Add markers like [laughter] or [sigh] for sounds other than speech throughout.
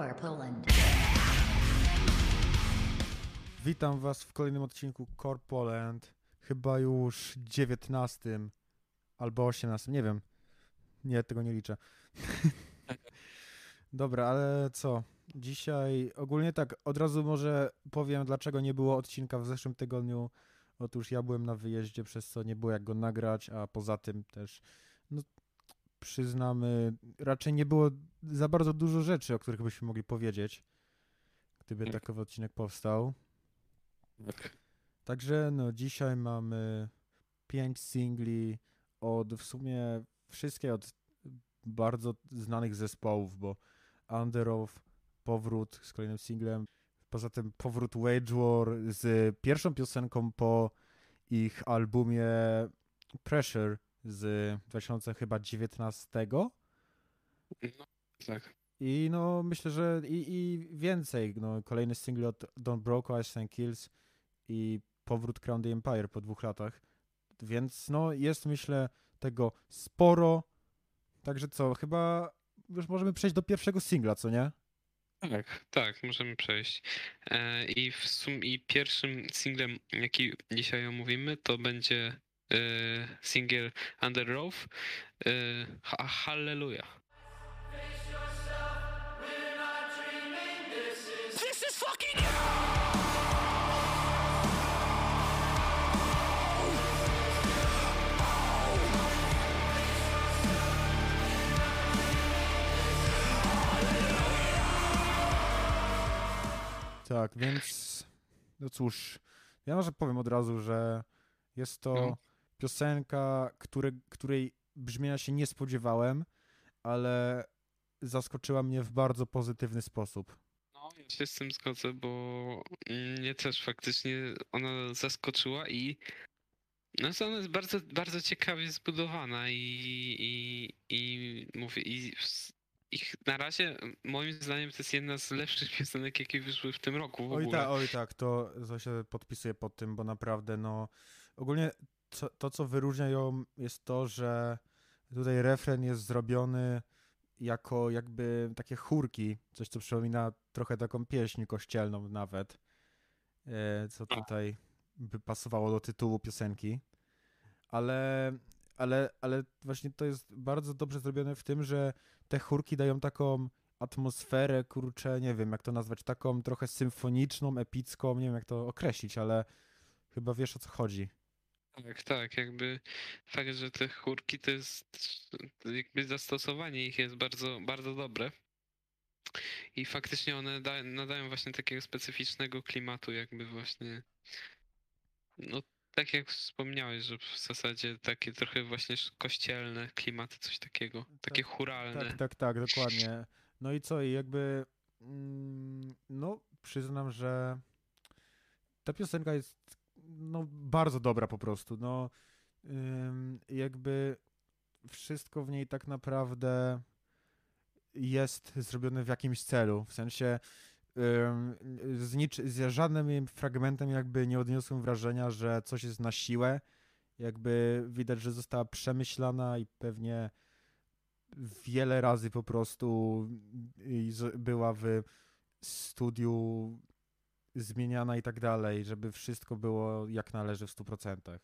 Core Poland. Witam Was w kolejnym odcinku Core Poland. Chyba już 19 albo 18, nie wiem. Nie, tego nie liczę. [laughs] Dobra, ale co? Dzisiaj ogólnie tak, od razu może powiem, dlaczego nie było odcinka w zeszłym tygodniu. Otóż ja byłem na wyjeździe, przez co nie było jak go nagrać, a poza tym też, no przyznamy, raczej nie było za bardzo dużo rzeczy, o których byśmy mogli powiedzieć, gdyby Tak. takowy odcinek powstał. Tak. Także no dzisiaj mamy pięć singli od w sumie wszystkie od bardzo znanych zespołów, bo Under Oath, powrót z kolejnym singlem, poza tym powrót Wage War z pierwszą piosenką po ich albumie Pressure z 2019 No, tak. i no myślę, że i, i więcej, no kolejny single od Don't Broke Ice and Kills i powrót Crown the Empire po dwóch latach. Więc no jest myślę tego sporo. Także co, chyba już możemy przejść do pierwszego singla, co nie? Tak, tak, możemy przejść. E, I w sum i pierwszym singlem, jaki dzisiaj omówimy, to będzie singiel Under e, ha Hallelujah. This is fucking Tak, więc no cóż, ja może powiem od razu, że jest to No. Piosenka, które, której brzmienia się nie spodziewałem, ale zaskoczyła mnie w bardzo pozytywny sposób. No, ja się z tym zgodzę, bo mnie też faktycznie ona zaskoczyła i no ona jest bardzo, bardzo ciekawie zbudowana i, i, i mówię, i ich na razie moim zdaniem to jest jedna z lepszych piosenek, jakie wyszły w tym roku w Oj tak, oj tak, to, to się podpisuję pod tym, bo naprawdę no ogólnie co, to, co wyróżnia ją jest to, że tutaj refren jest zrobiony jako jakby takie chórki, coś co przypomina trochę taką pieśń kościelną nawet, e, co tutaj by pasowało do tytułu piosenki, ale, ale, ale właśnie to jest bardzo dobrze zrobione w tym, że te chórki dają taką atmosferę, kurczę, nie wiem jak to nazwać, taką trochę symfoniczną, epicką, nie wiem jak to określić, ale chyba wiesz o co chodzi. Tak, tak, jakby fakt, że te chórki to jest jakby zastosowanie ich jest bardzo, bardzo dobre. I faktycznie one da, nadają właśnie takiego specyficznego klimatu, jakby właśnie. No, tak jak wspomniałeś, że w zasadzie takie trochę właśnie kościelne klimaty, coś takiego, takie churalne. Tak, tak, tak, dokładnie. [laughs] No i co, i jakby, mm, no przyznam, że ta piosenka jest, no bardzo dobra po prostu, no jakby wszystko w niej tak naprawdę jest zrobione w jakimś celu, w sensie z, nic, z żadnym fragmentem jakby nie odniosłem wrażenia, że coś jest na siłę, jakby widać, że została przemyślana i pewnie wiele razy po prostu była w studiu zmieniana i tak dalej, żeby wszystko było jak należy w 100%.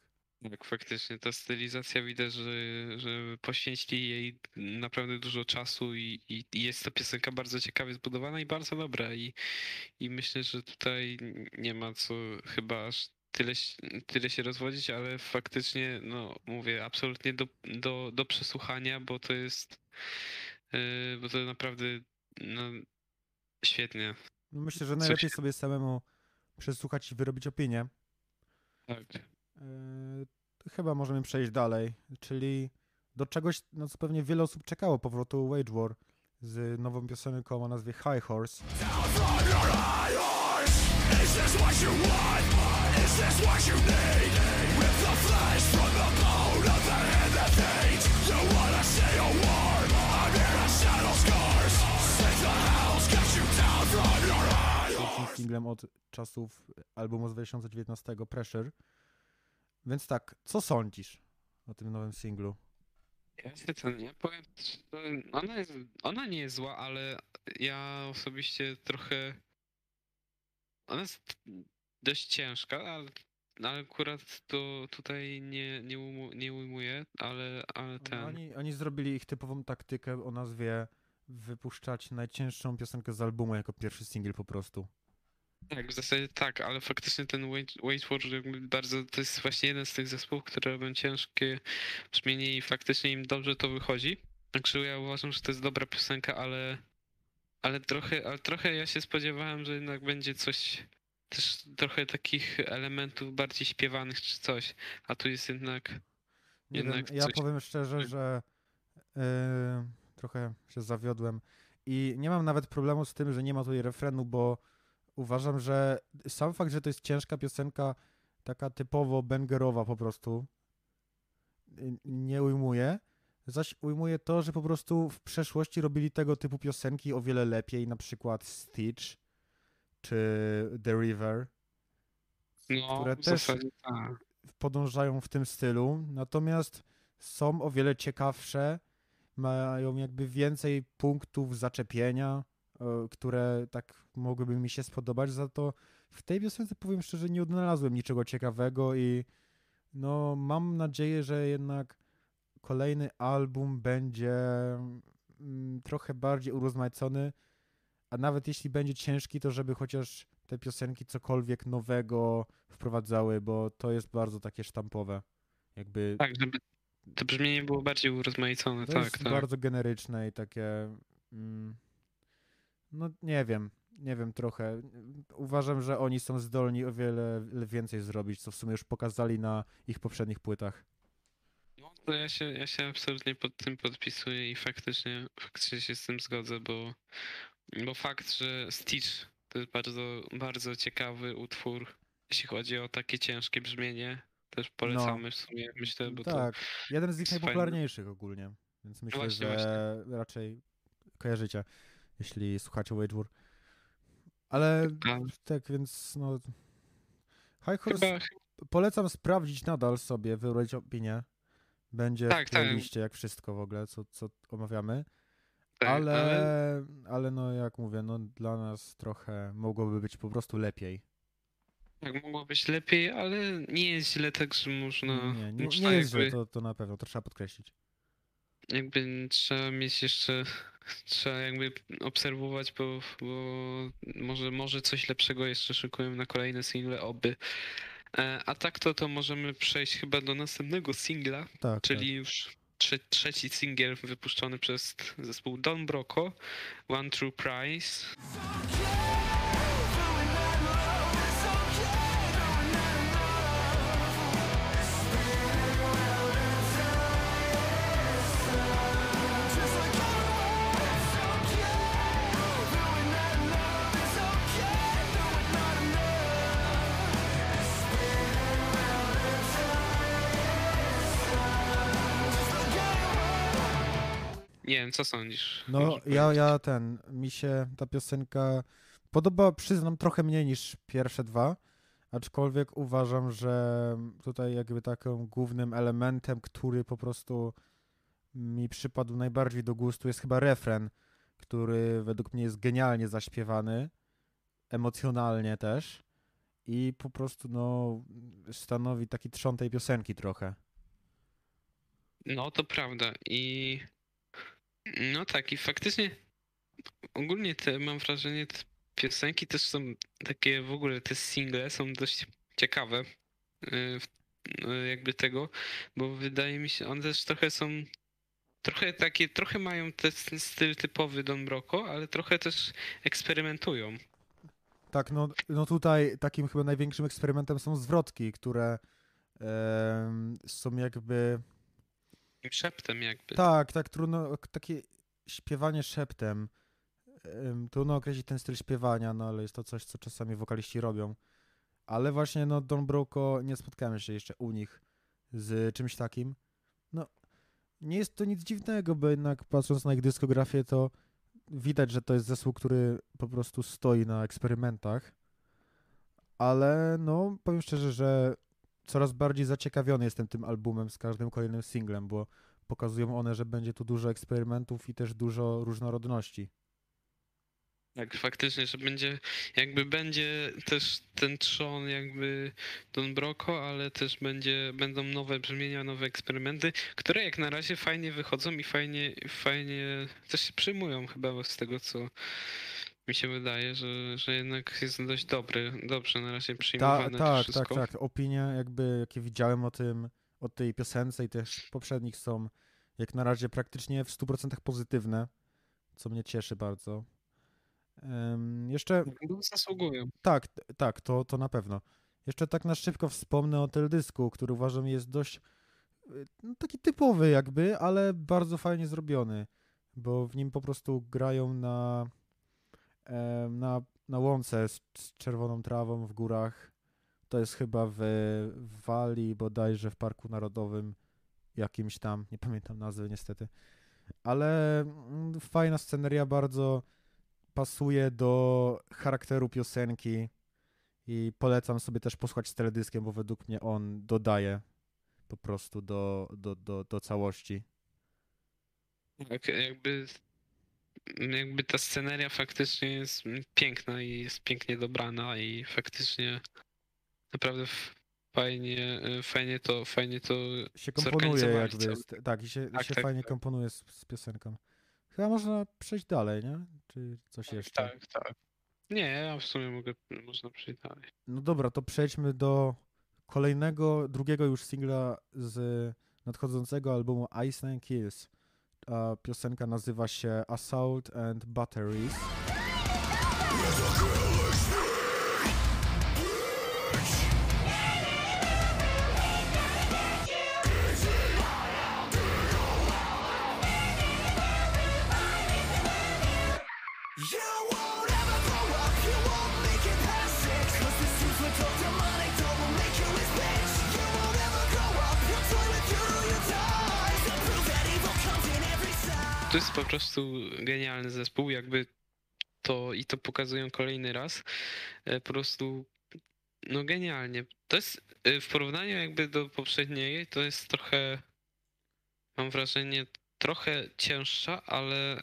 Tak, faktycznie ta stylizacja widać, że, że poświęcili jej naprawdę dużo czasu i, i, jest ta piosenka bardzo ciekawie zbudowana i bardzo dobra i, i myślę, że tutaj nie ma co chyba aż tyle, tyle się rozwodzić, ale faktycznie, no mówię, absolutnie do, do, do przesłuchania, bo to jest, yy, bo to naprawdę no, świetnie. No myślę, że Coś- najlepiej sobie samemu przesłuchać i wyrobić opinię. Tak. Yy, chyba możemy przejść dalej, czyli do czegoś, na co pewnie wiele osób czekało powrotu Wage War z nową piosenką o nazwie High Horse. Is this what you want? Is this what you need? Rip the flesh from pierwszym singlem od czasów albumu z 2019 Pressure. Więc tak, co sądzisz o tym nowym singlu? Ja się to nie powiem, ona, jest, ona nie jest zła, ale ja osobiście trochę. Ona jest dość ciężka, ale, ale akurat to tutaj nie, nie, umu, nie ujmuję, ale, ale ten. No, oni, oni zrobili ich typową taktykę o nazwie wypuszczać najcięższą piosenkę z albumu jako pierwszy singiel po prostu. Tak, w zasadzie tak, ale faktycznie ten for jakby bardzo, to jest właśnie jeden z tych zespołów, które robią ciężkie brzmienie i faktycznie im dobrze to wychodzi. Także ja uważam, że to jest dobra piosenka, ale, ale trochę, ale trochę ja się spodziewałem, że jednak będzie coś, też trochę takich elementów bardziej śpiewanych czy coś, a tu jest jednak, Nie wiem, Jednak ja coś- powiem szczerze, że yy, trochę się zawiodłem i nie mam nawet problemu z tym, że nie ma tutaj refrenu, bo uważam, że sam fakt, że to jest ciężka piosenka, taka typowo bangerowa po prostu, nie ujmuje. Zaś ujmuje to, że po prostu w przeszłości robili tego typu piosenki o wiele lepiej, na przykład Stitch czy The River no które też tak. podążają w tym stylu, natomiast są o wiele ciekawsze, mają jakby więcej punktów zaczepienia, e, które tak mogłyby mi się spodobać, za to w tej piosence powiem szczerze nie odnalazłem niczego ciekawego i no mam nadzieję, że jednak kolejny album będzie mm, trochę bardziej urozmaicony, a nawet jeśli będzie ciężki, to żeby chociaż te piosenki cokolwiek nowego wprowadzały, bo to jest bardzo takie sztampowe. Jakby Tak, żeby to brzmienie było bardziej urozmaicone, to tak, jest tak. bardzo generyczne i takie. Mm, no nie wiem, nie wiem trochę. Uważam, że oni są zdolni o wiele więcej zrobić, co w sumie już pokazali na ich poprzednich płytach. No, to ja się, ja się absolutnie pod tym podpisuję i faktycznie, faktycznie się z tym zgodzę, bo, bo fakt, że Stitch to jest bardzo, bardzo ciekawy utwór, jeśli chodzi o takie ciężkie brzmienie. Też polecamy w sumie, myślę, bo tak, jeden z fajne. najpopularniejszych ogólnie, więc myślę, właśnie, że raczej kojarzycie, jeśli słuchacie Wage War. Ale A, tak, więc no. High Horse chyba, polecam sprawdzić nadal sobie, wyrobić opinię. Będzie Tak, w tak. playliście jak wszystko w ogóle, co, co omawiamy. tak, ale, ale no jak mówię, no dla nas trochę mogłoby być po prostu lepiej. Tak mogło być lepiej, ale nie jest źle tak, że można, nie, nie, można nie jest jakby, źle, to, to na pewno, to trzeba podkreślić. jakby trzeba mieć jeszcze, [laughs] trzeba jakby obserwować, bo, bo może, może coś lepszego jeszcze szykują na kolejne single, oby. E, A tak to, to możemy przejść chyba do następnego singla, Tak, czyli już trze trzeci singiel wypuszczony przez zespół Don Broco, One True Prize. Wiem, co sądzisz? No ja, ja ten, mi się ta piosenka podoba, przyznam, trochę mniej niż pierwsze dwa, aczkolwiek uważam, że tutaj jakby takim głównym elementem, który po prostu mi przypadł najbardziej do gustu jest chyba refren, który według mnie jest genialnie zaśpiewany, emocjonalnie też i po prostu no stanowi taki trzon tej piosenki trochę. No, to prawda. I no tak, i faktycznie ogólnie te, mam wrażenie, te piosenki też są takie, w ogóle te single są dość ciekawe. y, y, Jakby tego, bo wydaje mi się, one też trochę są. Trochę takie, trochę mają ten styl typowy Don Broco, ale trochę też eksperymentują. Tak, no, no tutaj takim chyba największym eksperymentem są zwrotki, które są jakby. Takim Szeptem jakby. Tak, tak, trudno. Takie śpiewanie szeptem. em, Trudno określić ten styl śpiewania, no ale jest to coś, co czasami wokaliści robią. Ale właśnie, no, Don Broco, nie spotkałem się jeszcze u nich z czymś takim. No, nie jest to nic dziwnego, bo jednak patrząc na ich dyskografię, to widać, że to jest zespół, który po prostu stoi na eksperymentach. Ale no, powiem szczerze, że coraz bardziej zaciekawiony jestem tym albumem z każdym kolejnym singlem, bo pokazują one, że będzie tu dużo eksperymentów i też dużo różnorodności. Tak, faktycznie, że będzie, jakby będzie też ten trzon jakby Don Broco, ale też będzie, będą nowe brzmienia, nowe eksperymenty, które jak na razie fajnie wychodzą i fajnie, fajnie też się przyjmują chyba z tego, co mi się wydaje, że, że jednak jest dość dobry, dobrze na razie Ta, przyjmowane to tak, tak, wszystko. tak. Opinie, jakby, jakie widziałem o tym, o tej piosence i też poprzednich są jak na razie praktycznie w 100% pozytywne, co mnie cieszy bardzo. Em, jeszcze Zasługują. Tak, tak, to, to na pewno. Jeszcze tak na szybko wspomnę o teledysku, który uważam jest dość y, no, taki typowy jakby, ale bardzo fajnie zrobiony, bo w nim po prostu grają na, na, na łące z, z czerwoną trawą w górach. To jest chyba w, w Walii, bodajże w Parku Narodowym jakimś tam, nie pamiętam nazwy niestety, ale mm, fajna sceneria, bardzo pasuje do charakteru piosenki i polecam sobie też posłuchać z teledyskiem, bo według mnie on dodaje po prostu do, do, do, do całości. Tak, jakby, jakby ta sceneria faktycznie jest piękna i jest pięknie dobrana i faktycznie naprawdę fajnie, y, fajnie to, fajnie to Się komponuje jakby, z, tak, i się, Tak, się tak, fajnie tak. komponuje z, z piosenką. Chyba można przejść dalej, nie? Czy coś jeszcze? Tak, tak. Nie, ja w sumie mogę, można przejść dalej. No dobra, to przejdźmy do kolejnego, drugiego już singla z nadchodzącego albumu Ice Nine Kills. Piosenka nazywa się Assault and Batteries. Po prostu genialny zespół, jakby to i to pokazują kolejny raz. E, Po prostu no genialnie. To jest e, w porównaniu jakby do poprzedniej, to jest trochę mam wrażenie trochę cięższa, ale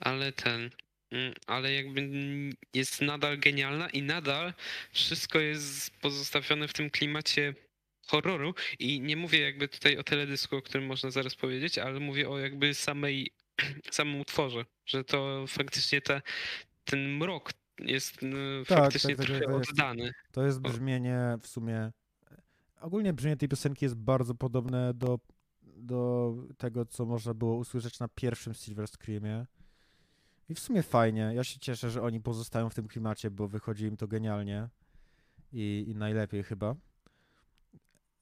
ale ten mm, ale jakby jest nadal genialna i nadal wszystko jest pozostawione w tym klimacie horroru i nie mówię jakby tutaj o teledysku, o którym można zaraz powiedzieć, ale mówię o jakby samej [clears throat] samym utworze, że to faktycznie ta, ten mrok jest no, Tak, faktycznie tak, tak, trochę tak jest. oddany. To jest brzmienie w sumie. Ogólnie brzmienie tej piosenki jest bardzo podobne do, do tego, co można było usłyszeć na pierwszym Silver Screamie. I w sumie fajnie. Ja się cieszę, że oni pozostają w tym klimacie, bo wychodzi im to genialnie. I, i najlepiej chyba.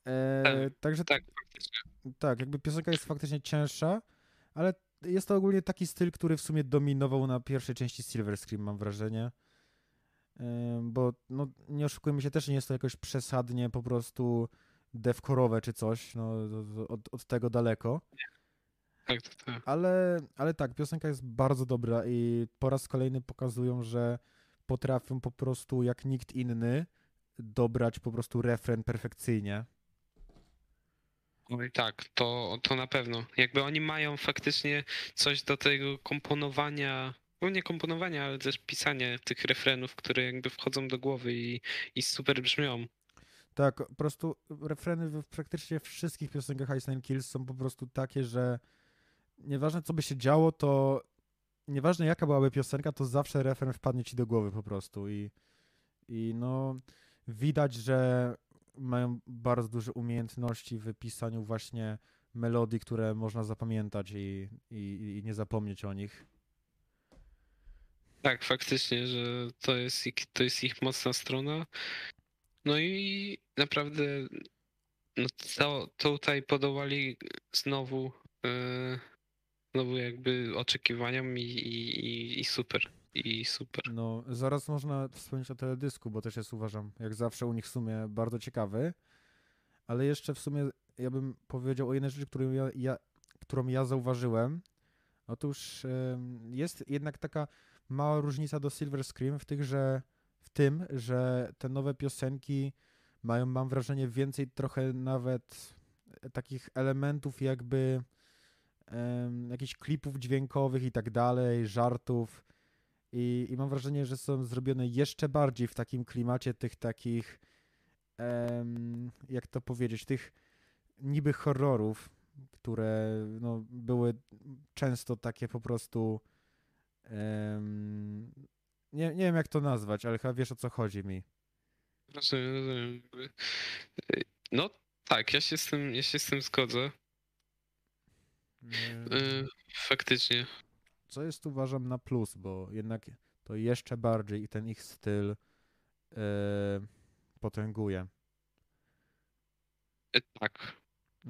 E, Tak, także Tak, faktycznie. tak, jakby piosenka jest faktycznie cięższa, ale jest to ogólnie taki styl, który w sumie dominował na pierwszej części Silver Scream, mam wrażenie. Bo no, nie oszukujmy się, też nie jest to jakoś przesadnie po prostu devkorowe czy coś, no od, od tego daleko. Tak, tak, tak. Ale, ale tak, piosenka jest bardzo dobra i po raz kolejny pokazują, że potrafią po prostu jak nikt inny dobrać po prostu refren perfekcyjnie. Oj, tak, to, to na pewno. Jakby oni mają faktycznie coś do tego komponowania, no nie komponowania, ale też pisania tych refrenów, które jakby wchodzą do głowy i, i super brzmią. Tak, po prostu refreny w praktycznie wszystkich piosenkach Ice Nine Kills są po prostu takie, że nieważne co by się działo, to nieważne jaka byłaby piosenka, to zawsze refren wpadnie ci do głowy po prostu i, i no widać, że mają bardzo duże umiejętności w pisaniu właśnie melodii, które można zapamiętać i, i, i nie zapomnieć o nich. Tak, faktycznie, że to jest ich, to jest ich mocna strona. No i naprawdę no to, tutaj podołali znowu e, znowu jakby oczekiwaniom i, i- i super. I super. No, zaraz można wspomnieć o teledysku, bo też jest uważam, jak zawsze u nich w sumie bardzo ciekawy. Ale jeszcze w sumie ja bym powiedział o jednej rzeczy, którą ja, ja, którą ja zauważyłem. Otóż jest jednak taka mała różnica do Silver Scream w, tych, że, w tym, że te nowe piosenki mają, mam wrażenie, więcej trochę nawet takich elementów jakby em, jakichś klipów dźwiękowych i tak dalej, żartów. I, I mam wrażenie, że są zrobione jeszcze bardziej w takim klimacie tych takich, em, jak to powiedzieć, tych niby horrorów, które no, były często takie po prostu. em, nie, nie wiem jak to nazwać, ale chyba wiesz o co chodzi mi. Rozumiem, rozumiem. No tak, ja się z tym, ja się z tym zgodzę. Y, Faktycznie. Co jest uważam na plus, bo jednak to jeszcze bardziej i ten ich styl e, potęguje. Y, Tak.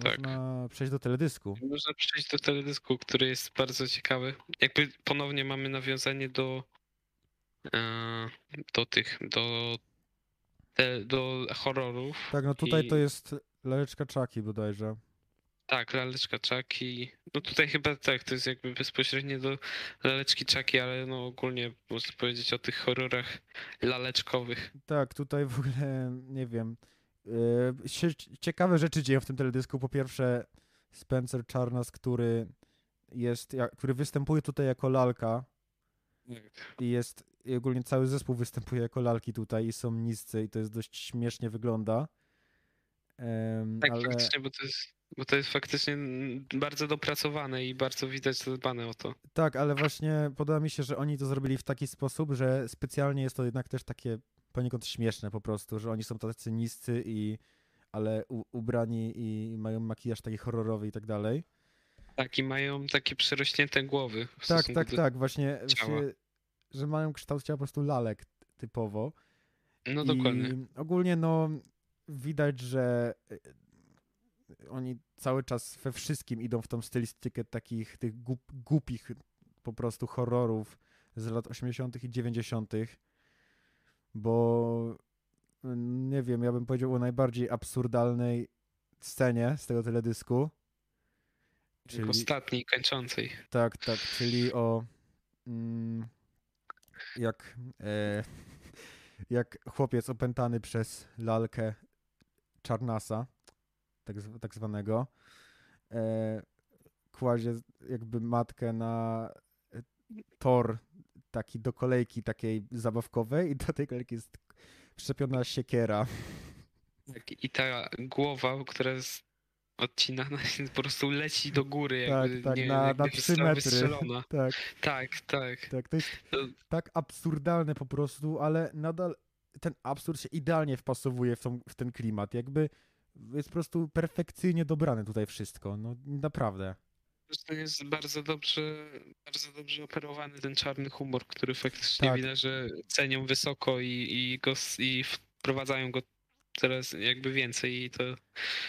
Tak. Można przejść do teledysku. Można przejść do teledysku, który jest bardzo ciekawy. Jakby ponownie mamy nawiązanie do e, do tych, do do horrorów. Tak, no tutaj to I- jest laleczka czaki bodajże. Tak, laleczka czaki. No tutaj chyba tak, to jest jakby bezpośrednie do laleczki czaki, ale no ogólnie można powiedzieć o tych horrorach laleczkowych. Tak, tutaj w ogóle nie wiem. się ciekawe rzeczy dzieją w tym teledysku. Po pierwsze, Spencer Charnas, który jest, który występuje tutaj jako lalka i jest i ogólnie cały zespół występuje jako lalki tutaj i są niscy i to jest dość śmiesznie wygląda. Em, Tak, ale faktycznie, bo to jest, bo to jest faktycznie bardzo dopracowane i bardzo widać zadbane o to. tak, ale właśnie podoba mi się, że oni to zrobili w taki sposób, że specjalnie jest to jednak też takie poniekąd śmieszne po prostu, że oni są tacy niscy i ale u, ubrani i mają makijaż taki horrorowy i tak dalej. Tak, i mają takie przerośnięte głowy. w Tak, tak, do- tak, właśnie, ciała. że mają kształt ciała po prostu lalek typowo. No dokładnie. I ogólnie no widać, że oni cały czas we wszystkim idą w tą stylistykę takich tych głup, głupich po prostu horrorów z lat 80. i 90., bo y, nie wiem, ja bym powiedział o najbardziej absurdalnej scenie z tego teledysku. Czyli... Ostatniej, kończącej. Tak, tak, czyli o mm, jak, e, jak chłopiec opętany przez lalkę Czarnasa, tak, tak zwanego, e, kładzie jakby matkę na e, tor taki do kolejki takiej zabawkowej i do tej kolejki jest wszczepiona siekiera. Tak, I ta głowa, która jest odcinana, [laughs] po prostu leci do góry, Tak, jakby, tak, nie na, wiem, na jakby 3 została metry. [laughs] Tak, Tak, tak. tak, to jest To- tak absurdalne po prostu, ale nadal ten absurd się idealnie wpasowuje w, tą, w ten klimat. Jakby jest po prostu perfekcyjnie dobrane tutaj wszystko. No naprawdę. Zresztą jest bardzo dobrze, bardzo dobrze operowany ten czarny humor, który faktycznie Tak. widać, że cenią wysoko i, i, go, i wprowadzają go coraz jakby więcej i to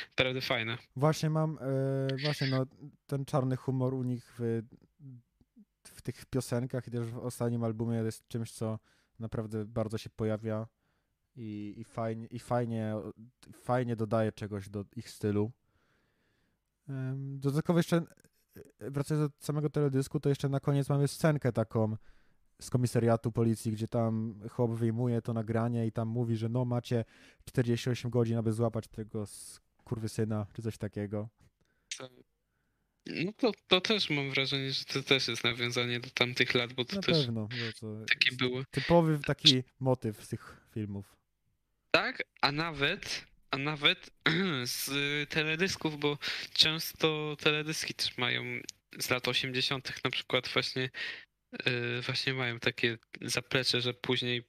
naprawdę fajne. Właśnie mam, e, właśnie no, ten czarny humor u nich w, w tych piosenkach i też w ostatnim albumie jest czymś, co naprawdę bardzo się pojawia i, i, fajnie, i fajnie, fajnie dodaje czegoś do ich stylu. Dodatkowo jeszcze, e, wracając do samego teledysku, to jeszcze na koniec mamy scenkę taką z komisariatu policji, gdzie tam chłop wyjmuje to nagranie i tam mówi, że no macie 48 godzin, aby złapać tego kurwysyna, czy coś takiego. No to, to też mam wrażenie, że to też jest nawiązanie do tamtych lat, bo to Na też pewno, bo to takie jest były. typowy taki motyw z tych filmów. Tak, a nawet, a nawet [clears throat] z teledysków, bo często teledyski też mają z lat 80. na przykład właśnie, yy, właśnie mają takie zaplecze, że później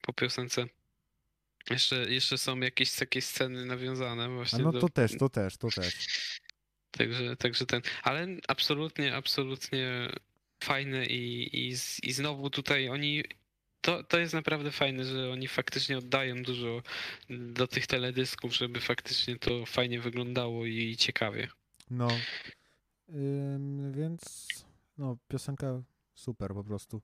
po piosence jeszcze, jeszcze są jakieś takie sceny nawiązane A właśnie no do, to też, to też, to też. Także, także ten. Ale absolutnie, absolutnie fajne i, i, i znowu tutaj oni. To, to jest naprawdę fajne, że oni faktycznie oddają dużo do tych teledysków, żeby faktycznie to fajnie wyglądało i ciekawie. No. Ym, więc no, piosenka super po prostu.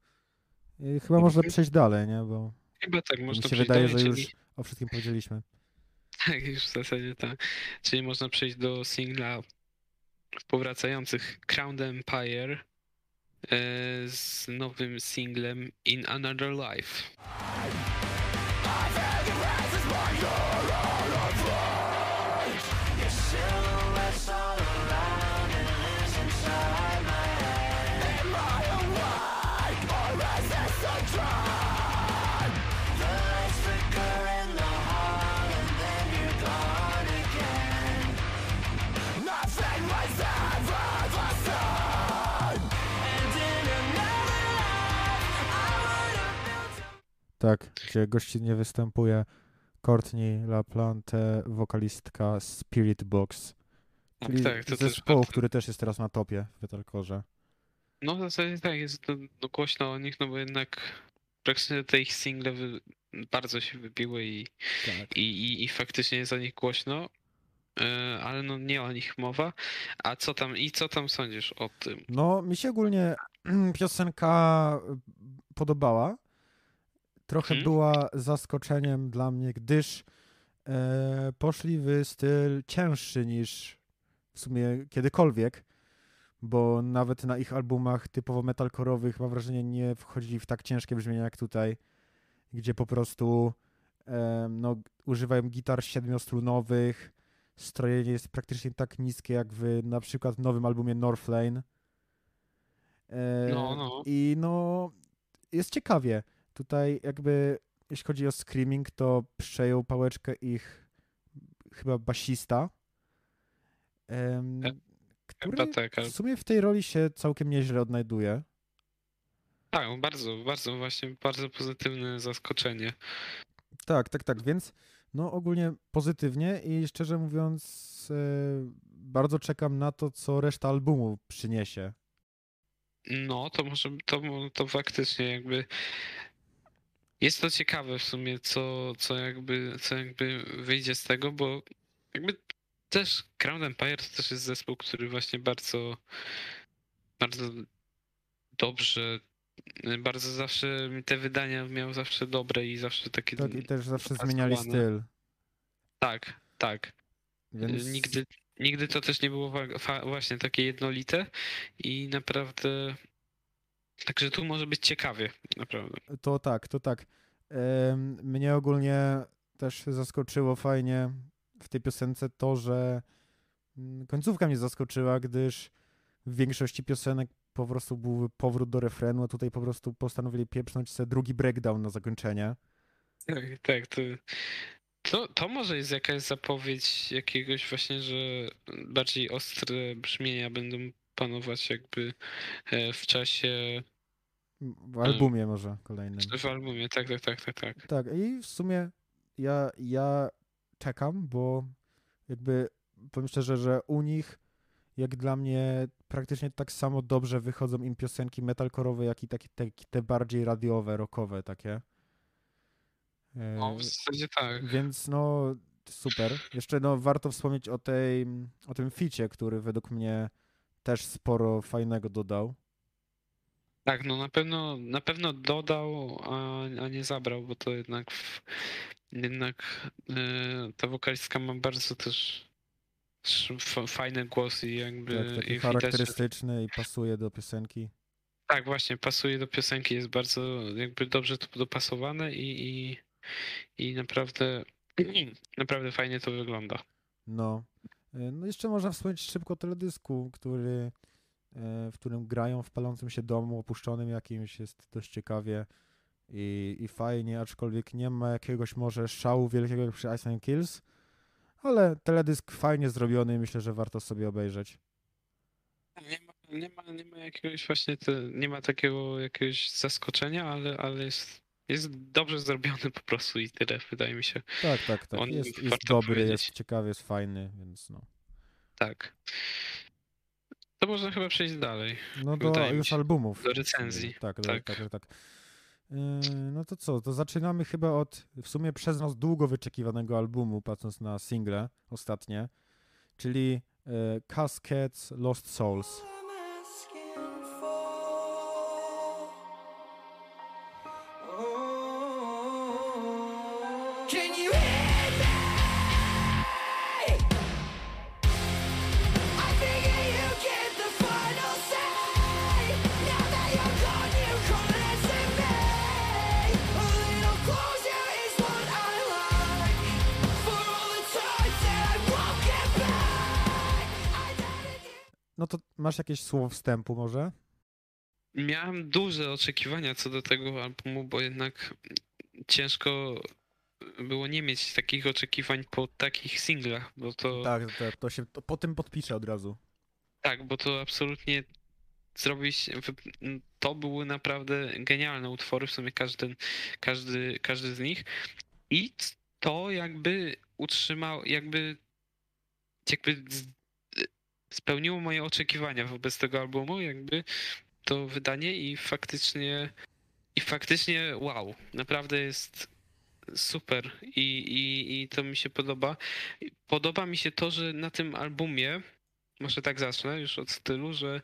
I chyba można przejść dalej, nie? Bo Chyba tak mi można się przejść wydaje, dalej, że czyli, już o wszystkim powiedzieliśmy. [laughs] Tak, już w zasadzie tak. Czyli można przejść do singla powracających Crown Empire z nowym singlem In Another Life. Tak, gdzie gościnnie występuje Courtney LaPlante, wokalistka Spirit Box, Tak, czyli tak, to też zespołu, bardzo- który też jest teraz na topie w metalcore. No w zasadzie tak, jest to no, głośno o nich, no bo jednak praktycznie te ich single wy, bardzo się wybiły i, Tak. i, i, i faktycznie jest o nich głośno, e, ale no nie o nich mowa. A co tam, i co tam sądzisz o tym? No, mi się ogólnie [clears throat] piosenka y, podobała. Trochę Mhm. była zaskoczeniem dla mnie, gdyż e, poszli w styl cięższy niż w sumie kiedykolwiek, bo nawet na ich albumach typowo metalkorowych mam wrażenie nie wchodzili w tak ciężkie brzmienia jak tutaj, gdzie po prostu e, no, używają gitar siedmiostrunowych, strojenie jest praktycznie tak niskie jak w na przykład nowym albumie Northlane. E, No, no. I no, jest ciekawie. Tutaj jakby, jeśli chodzi o screaming, to przejął pałeczkę ich chyba basista, em, który tak, ale w sumie w tej roli się całkiem nieźle odnajduje. tak, bardzo, bardzo właśnie, bardzo pozytywne zaskoczenie. Tak, tak, tak, więc no ogólnie pozytywnie i szczerze mówiąc e, bardzo czekam na to, co reszta albumu przyniesie. No, to może, to, to faktycznie jakby jest to ciekawe w sumie, co, co jakby, co jakby wyjdzie z tego, bo jakby też Crown Empire to też jest zespół, który właśnie bardzo, bardzo dobrze, bardzo zawsze te wydania miał zawsze dobre i zawsze takie Tak, i też zawsze zmieniali styl. Tak, tak. Więc Nigdy, nigdy to też nie było właśnie takie jednolite i naprawdę. Także tu może być ciekawie, naprawdę. To tak, to tak. Mnie ogólnie też zaskoczyło fajnie w tej piosence to, że mm, końcówka mnie zaskoczyła, gdyż w większości piosenek po prostu był powrót do refrenu, a tutaj po prostu postanowili pieprznąć sobie drugi breakdown na zakończenie. Tak, tak. To, to, to może jest jakaś zapowiedź jakiegoś właśnie, że bardziej ostre brzmienia będą panować jakby e, w czasie, W albumie może kolejnym. w albumie. Tak, tak, tak, tak, tak. Tak, i w sumie ja, ja czekam, bo jakby powiem szczerze, że u nich jak dla mnie praktycznie tak samo dobrze wychodzą im piosenki metalkorowe, jak i takie te, te bardziej radiowe, rockowe takie. E, No, w zasadzie tak. Więc no super. Jeszcze no warto wspomnieć o tej, o tym ficie, który według mnie też sporo fajnego dodał. Tak, no na pewno, na pewno dodał, a, a nie zabrał, bo to jednak, jednak e, ta wokalistka ma bardzo też też fa- fajny głos i jakby Tak, i taki widać, że, charakterystyczny i pasuje do piosenki. tak właśnie pasuje do piosenki, jest bardzo jakby dobrze to dopasowane i, i, i naprawdę [clears throat] naprawdę fajnie to wygląda. No. E, No jeszcze można wspomnieć szybko o teledysku, który, e, w którym grają w palącym się domu opuszczonym jakimś, jest dość ciekawie i, i fajnie, aczkolwiek nie ma jakiegoś może szału wielkiego jak przy Ice and Kills, ale teledysk fajnie zrobiony, myślę, że warto sobie obejrzeć. Nie ma, nie ma, nie ma jakiegoś właśnie, te, nie ma takiego jakiegoś zaskoczenia, ale, ale jest, jest dobrze zrobiony po prostu i tyle, wydaje mi się. Tak, tak, tak. On Jest, jest dobry, powiedzieć. jest ciekawy, jest fajny, więc no. Tak. To można chyba przejść dalej. No do już się. albumów. Do recenzji, Tak, tak, tak. tak, tak. tak. Yy, No to co, to zaczynamy chyba od w sumie przez nas długo wyczekiwanego albumu, patrząc na single ostatnie, czyli e, Cascades Lost Souls. Masz jakieś słowo wstępu może? Miałem duże oczekiwania co do tego albumu, bo jednak ciężko było nie mieć takich oczekiwań po takich singlach, bo to Tak, to, to się to po tym podpiszę od razu. tak, bo to absolutnie zrobić, to były naprawdę genialne utwory, w sumie każdy, każdy, każdy z nich i to jakby utrzymał, jakby jakby spełniło moje oczekiwania wobec tego albumu, jakby to wydanie i faktycznie i faktycznie wow, naprawdę jest super i, i, i to mi się podoba. Podoba mi się to, że na tym albumie, może tak zacznę już od stylu, że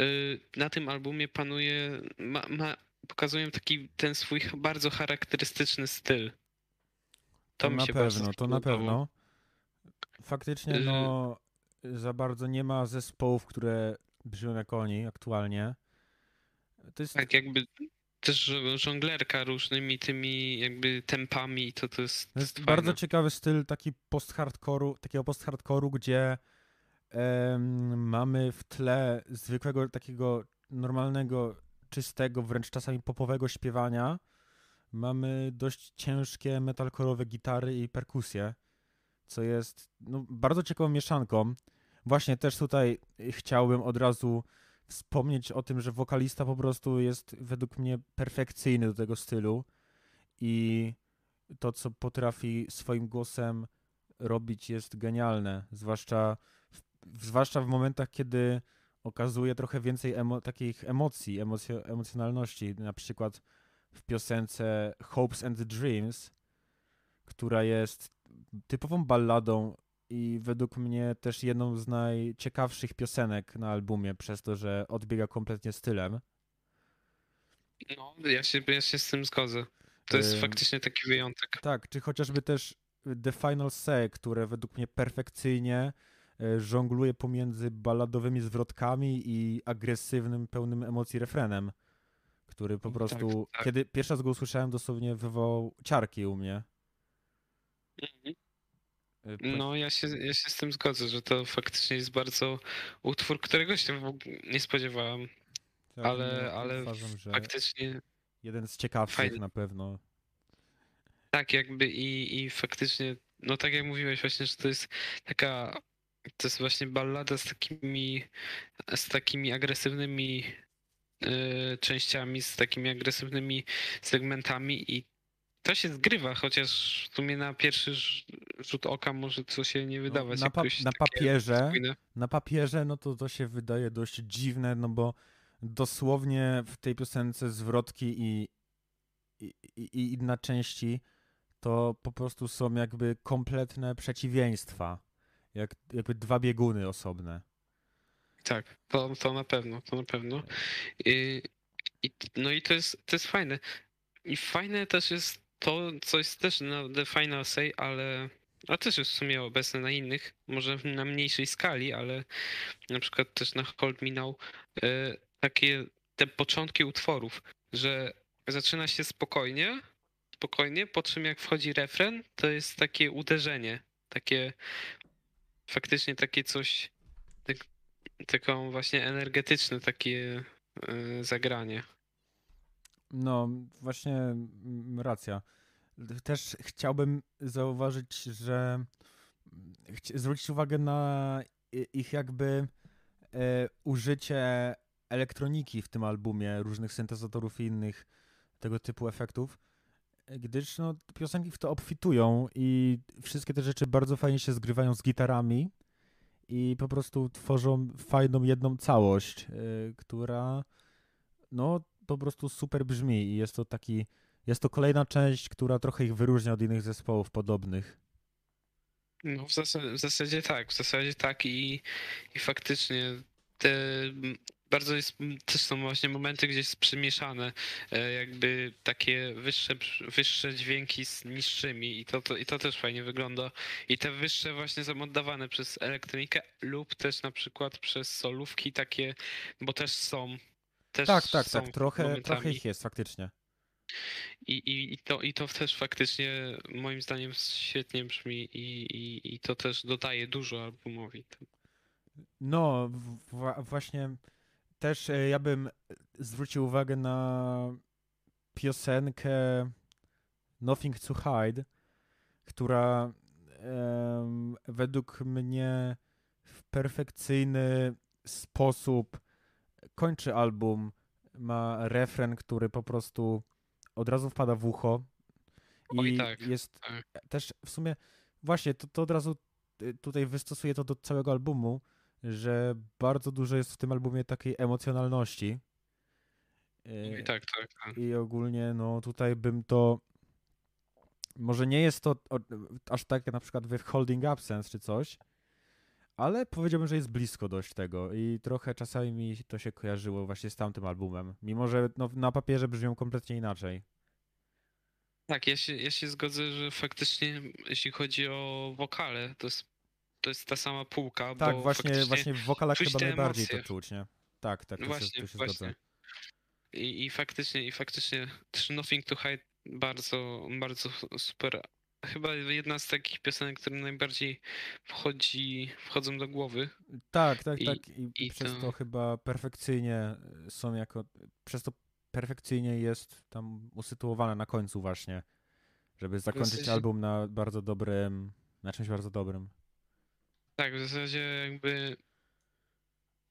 y, na tym albumie panuje, ma, ma, pokazują taki ten swój bardzo charakterystyczny styl. To, mi na się bardzo pewno, to na pewno. Faktycznie, Y- no, za bardzo nie ma zespołów, które brzmią jak oni aktualnie. To jest Tak jakby też żo- żonglerka różnymi tymi jakby tempami, to to jest, To jest bardzo ciekawy styl taki post-hardcore'u, takiego post-hardcore'u, gdzie em, mamy w tle zwykłego takiego normalnego, czystego, wręcz czasami popowego śpiewania. Mamy dość ciężkie metalkorowe gitary i perkusje, co jest no, bardzo ciekawą mieszanką. Właśnie też tutaj chciałbym od razu wspomnieć o tym, że wokalista po prostu jest według mnie perfekcyjny do tego stylu i to, co potrafi swoim głosem robić, jest genialne. Zwłaszcza w, zwłaszcza w momentach, kiedy okazuje trochę więcej emo, takich emocji, emocjo, emocjonalności. Na przykład w piosence Hopes and Dreams, która jest typową balladą i według mnie też jedną z najciekawszych piosenek na albumie, przez to, że odbiega kompletnie stylem. No, ja się, ja się z tym zgodzę. To jest Ym, faktycznie taki wyjątek. Tak, czy chociażby też The Final Say, które według mnie perfekcyjnie e, żongluje pomiędzy balladowymi zwrotkami i agresywnym, pełnym emocji refrenem, który po Tak, prostu, tak. kiedy pierwszy raz go usłyszałem, dosłownie wywołał ciarki u mnie. Mhm. Po- No, ja się, ja się z tym zgodzę, że to faktycznie jest bardzo utwór, którego się w ogóle nie spodziewałem. tak, ale- no, ale uważam, że Faktycznie jeden z ciekawszych fajny. na pewno. tak jakby i, i faktycznie, no tak jak mówiłeś właśnie, że to jest taka, to jest właśnie ballada z takimi, z takimi agresywnymi y, częściami, z takimi agresywnymi segmentami i to się zgrywa, chociaż w sumie na pierwszy rz- rzut oka może to się nie wydawać No, na, pa- na papierze na papierze, no to to się wydaje dość dziwne, no bo dosłownie w tej piosence zwrotki i, i, i, i inna części to po prostu są jakby kompletne przeciwieństwa. Jak, jakby dwa bieguny osobne. Tak, to, to na pewno, to na pewno. I, i, no i to jest, to jest fajne. I fajne też jest to, co jest też na The Final Say, ale a też jest w sumie obecne na innych, może na mniejszej skali, ale na przykład też na Hold Me Now, e, takie te początki utworów, że zaczyna się spokojnie, spokojnie, po czym jak wchodzi refren, to jest takie uderzenie, takie faktycznie takie coś, tak, taką właśnie energetyczne takie e, zagranie. No, właśnie mm, racja. Też chciałbym zauważyć, że chci- zwrócić uwagę na ich jakby e, użycie elektroniki w tym albumie, różnych syntezatorów i innych tego typu efektów, gdyż no, piosenki w to obfitują i wszystkie te rzeczy bardzo fajnie się zgrywają z gitarami i po prostu tworzą fajną jedną całość, e, która no po prostu super brzmi i jest to taki, jest to kolejna część, która trochę ich wyróżnia od innych zespołów podobnych. No w zasadzie, w zasadzie tak, w zasadzie tak i, i faktycznie te bardzo jest, też są właśnie momenty, gdzie jest przymieszane e, jakby takie wyższe, wyższe dźwięki z niższymi i to, to, i to też fajnie wygląda. I te wyższe właśnie są oddawane przez elektronikę lub też na przykład przez solówki takie, bo też są. Też Tak, tak, są tak, trochę, trochę ich jest faktycznie. I, i, i, to, I to też faktycznie moim zdaniem świetnie brzmi i, i, i to też dodaje dużo albumowi. No, w- wła- właśnie też e, ja bym zwrócił uwagę na piosenkę Nothing to Hide, która em, według mnie w perfekcyjny sposób kończy album, ma refren, który po prostu od razu wpada w ucho. I Oj, tak, jest tak. też w sumie, właśnie, to, to od razu y, tutaj wystosuję to do całego albumu, że bardzo dużo jest w tym albumie takiej emocjonalności. Y, I tak, tak, tak. I ogólnie, no tutaj bym to. Może nie jest to aż tak jak na przykład w Holding Absence czy coś, ale powiedziałbym, że jest blisko dość tego i trochę czasami mi to się kojarzyło właśnie z tamtym albumem, mimo że no, na papierze brzmią kompletnie inaczej. Tak, ja się, ja się zgodzę, że faktycznie jeśli chodzi o wokale, to jest, to jest ta sama półka, Tak, bo właśnie, właśnie w wokalach chyba najbardziej emocje. to czuć, nie? Tak, tak, to się, właśnie, to się właśnie. zgodzę. I, I faktycznie, i faktycznie Nothing to Hide bardzo, bardzo super. Chyba jedna z takich piosenek, które najbardziej wchodzi, wchodzą do głowy. Tak, tak, I- tak. I, i przez to... to- chyba perfekcyjnie są jako. Przez to perfekcyjnie jest tam usytuowane na końcu właśnie. Żeby zakończyć album na bardzo dobrym. Na czymś bardzo dobrym. Tak, w zasadzie jakby.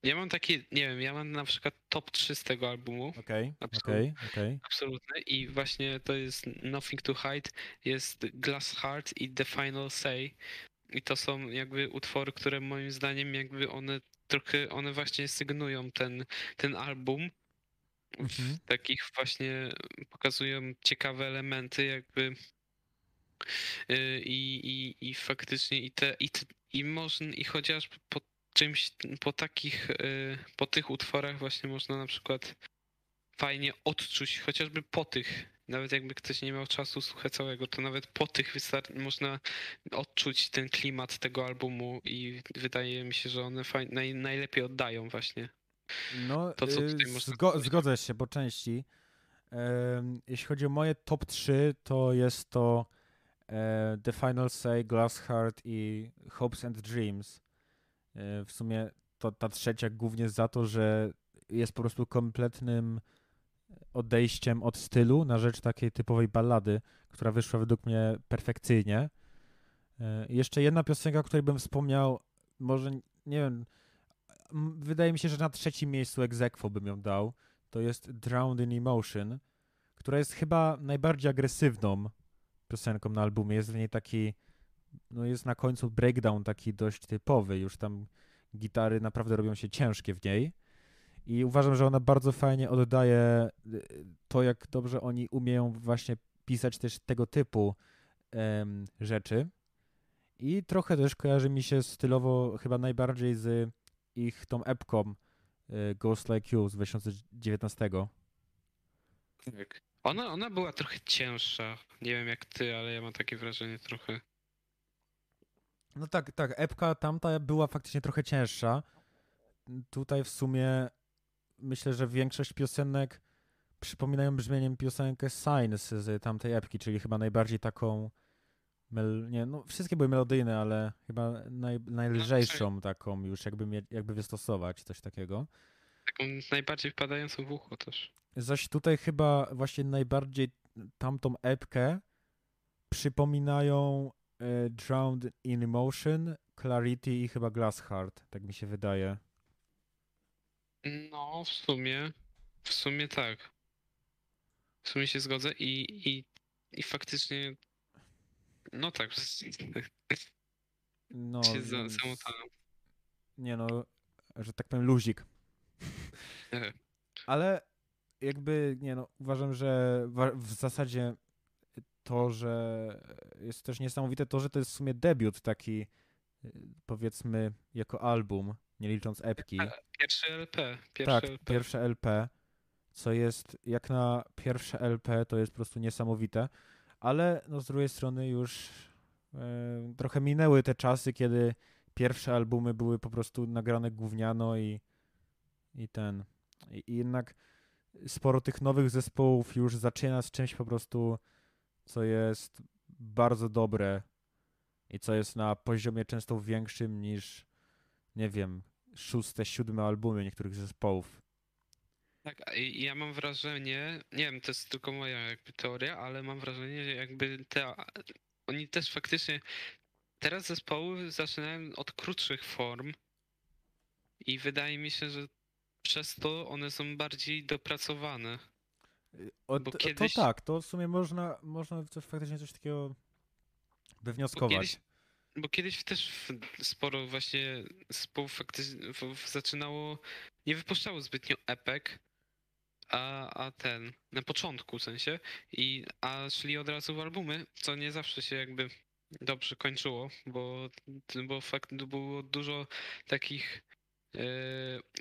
Ja mam takie, nie wiem, ja mam na przykład top 3 z tego albumu. Okej, okej, okej. Absolutne. I właśnie to jest Nothing to Hide, jest Glass Heart i The Final Say. I to są jakby utwory, które moim zdaniem jakby one trochę, one właśnie sygnują ten, ten album. Mhm. Takich właśnie pokazują ciekawe elementy jakby y, i, i, i faktycznie i te, i, te, i można, i chociażby po czymś, po takich, y, po tych utworach właśnie można na przykład fajnie odczuć, chociażby po tych, nawet jakby ktoś nie miał czasu słuchać całego, to nawet po tych można odczuć ten klimat tego albumu i wydaje mi się, że one naj- najlepiej oddają właśnie. No, To, co y, tutaj można zgo- zgodzę się po części. Jeśli chodzi o moje top 3, to jest to e, The Final Say, Glass Heart i Hopes and Dreams. E, w sumie to ta trzecia głównie za to, że jest po prostu kompletnym odejściem od stylu na rzecz takiej typowej ballady, która wyszła według mnie perfekcyjnie. E, jeszcze jedna piosenka, o której bym wspomniał, może nie wiem, wydaje mi się, że na trzecim miejscu Exequo bym ją dał. To jest Drowned in Emotion, która jest chyba najbardziej agresywną piosenką na albumie. Jest w niej taki, no jest na końcu breakdown taki dość typowy, już tam gitary naprawdę robią się ciężkie w niej. I uważam, że ona bardzo fajnie oddaje y, to, jak dobrze oni umieją właśnie pisać też tego typu rzeczy. I trochę też kojarzy mi się stylowo chyba najbardziej z ich tą epką y, Ghost Like You z 2019. Tak. Ona, ona była trochę cięższa. Nie wiem jak ty, ale ja mam takie wrażenie trochę. No tak, tak, epka tamta była faktycznie trochę cięższa. Tutaj w sumie myślę, że większość piosenek przypominają brzmieniem piosenkę Signs z tamtej epki, czyli chyba najbardziej taką mel... nie, no wszystkie były melodyjne, ale chyba naj... najlżejszą taką już jakby, jakby wystosować, coś takiego. Taką najbardziej wpadającą w ucho też. Zaś tutaj chyba właśnie najbardziej tamtą epkę przypominają Drowned in Emotion, Clarity i chyba Glass Heart, tak mi się wydaje. No, w sumie. W sumie tak. W sumie się zgodzę i, i, i faktycznie. No tak. [laughs] No, się za, więc- zamotałem. nie no, że tak powiem luzik. E, [laughs] Ale jakby, nie no, uważam, że w zasadzie to, że jest też niesamowite to, że to jest w sumie debiut taki, y, powiedzmy, jako album, nie licząc epki. Pierwszy LP. Pierwszy Tak, LP. pierwsze LP, co jest jak na pierwsze LP, to jest po prostu niesamowite, ale no z drugiej strony już e, trochę minęły te czasy, kiedy pierwsze albumy były po prostu nagrane gówniano i, i ten. I, I jednak sporo tych nowych zespołów już zaczyna z czymś po prostu, co jest bardzo dobre i co jest na poziomie często większym niż, nie wiem, szóste, siódme albumy niektórych zespołów. Tak, ja mam wrażenie, nie wiem, to jest tylko moja jakby teoria, ale mam wrażenie, że jakby te, oni też faktycznie, teraz zespoły zaczynają od krótszych form i wydaje mi się, że przez to one są bardziej dopracowane. O, Bo to- kiedyś- To tak, to w sumie można, można coś, faktycznie coś takiego wywnioskować. kiedyś- Bo kiedyś też sporo właśnie faktycznie w- zaczynało, nie wypuszczało zbytnio epek, a, a ten, na początku w sensie, i, a szli od razu w albumy, co nie zawsze się jakby dobrze kończyło, bo, bo fakt było dużo takich